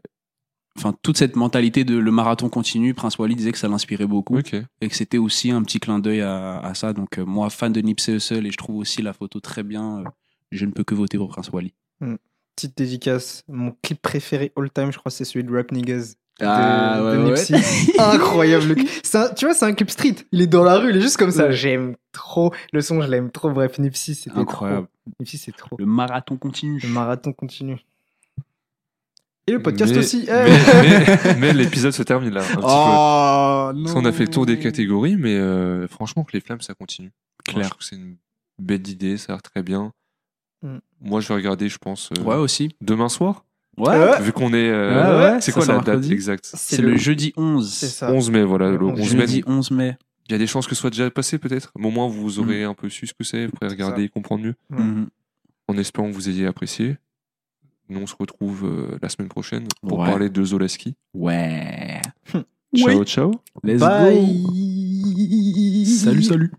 enfin, toute cette mentalité de le marathon continue, Prince Wally disait que ça l'inspirait beaucoup et que c'était aussi un petit clin d'œil à, à ça. Donc, euh, moi, fan de Nipsey Hussle et je trouve aussi la photo très bien. euh, je ne peux que voter pour Prince Wally. Petite dédicace. Mon clip préféré all time, je crois, c'est celui de Rap Niggas. de- Ah, ouais, de ouais. Nipsey. Incroyable. C'est un- tu vois, c'est un clip street. Il est dans la rue, il est juste comme ça. J'aime trop le son, je l'aime trop. Bref, Nipsey, c'était Incroyable. trop. Nipsey, c'est trop. Le marathon continue. Le marathon continue. Et le podcast Mais- aussi. Mais, mais- mais l'épisode se termine là. Un petit peu. Oh, Parce qu'on a fait le tour des catégories, mais euh, franchement, que les flammes, ça continue. Moi, Clair. je trouve que c'est une belle idée, ça a l'air très bien. Mm. Moi, je vais regarder, je pense, euh, Ouais, aussi. demain soir. Ouais. Vu qu'on est. euh, Ouais, ouais, c'est quoi la date exacte C'est le jeudi 11. C'est ça. 11 mai, voilà. Le Le 11 mai. Jeudi 11 mai. Il y a des chances que ce soit déjà passé, peut-être. Mais au moins, vous aurez un peu su ce que c'est. Vous pourrez regarder et comprendre mieux. Mhm. En espérant que vous ayez apprécié. Nous, on se retrouve euh, la semaine prochaine pour Ouais. parler de Zolaski. Ouais. Ciao, ciao. Let's Bye. go. Salut, salut.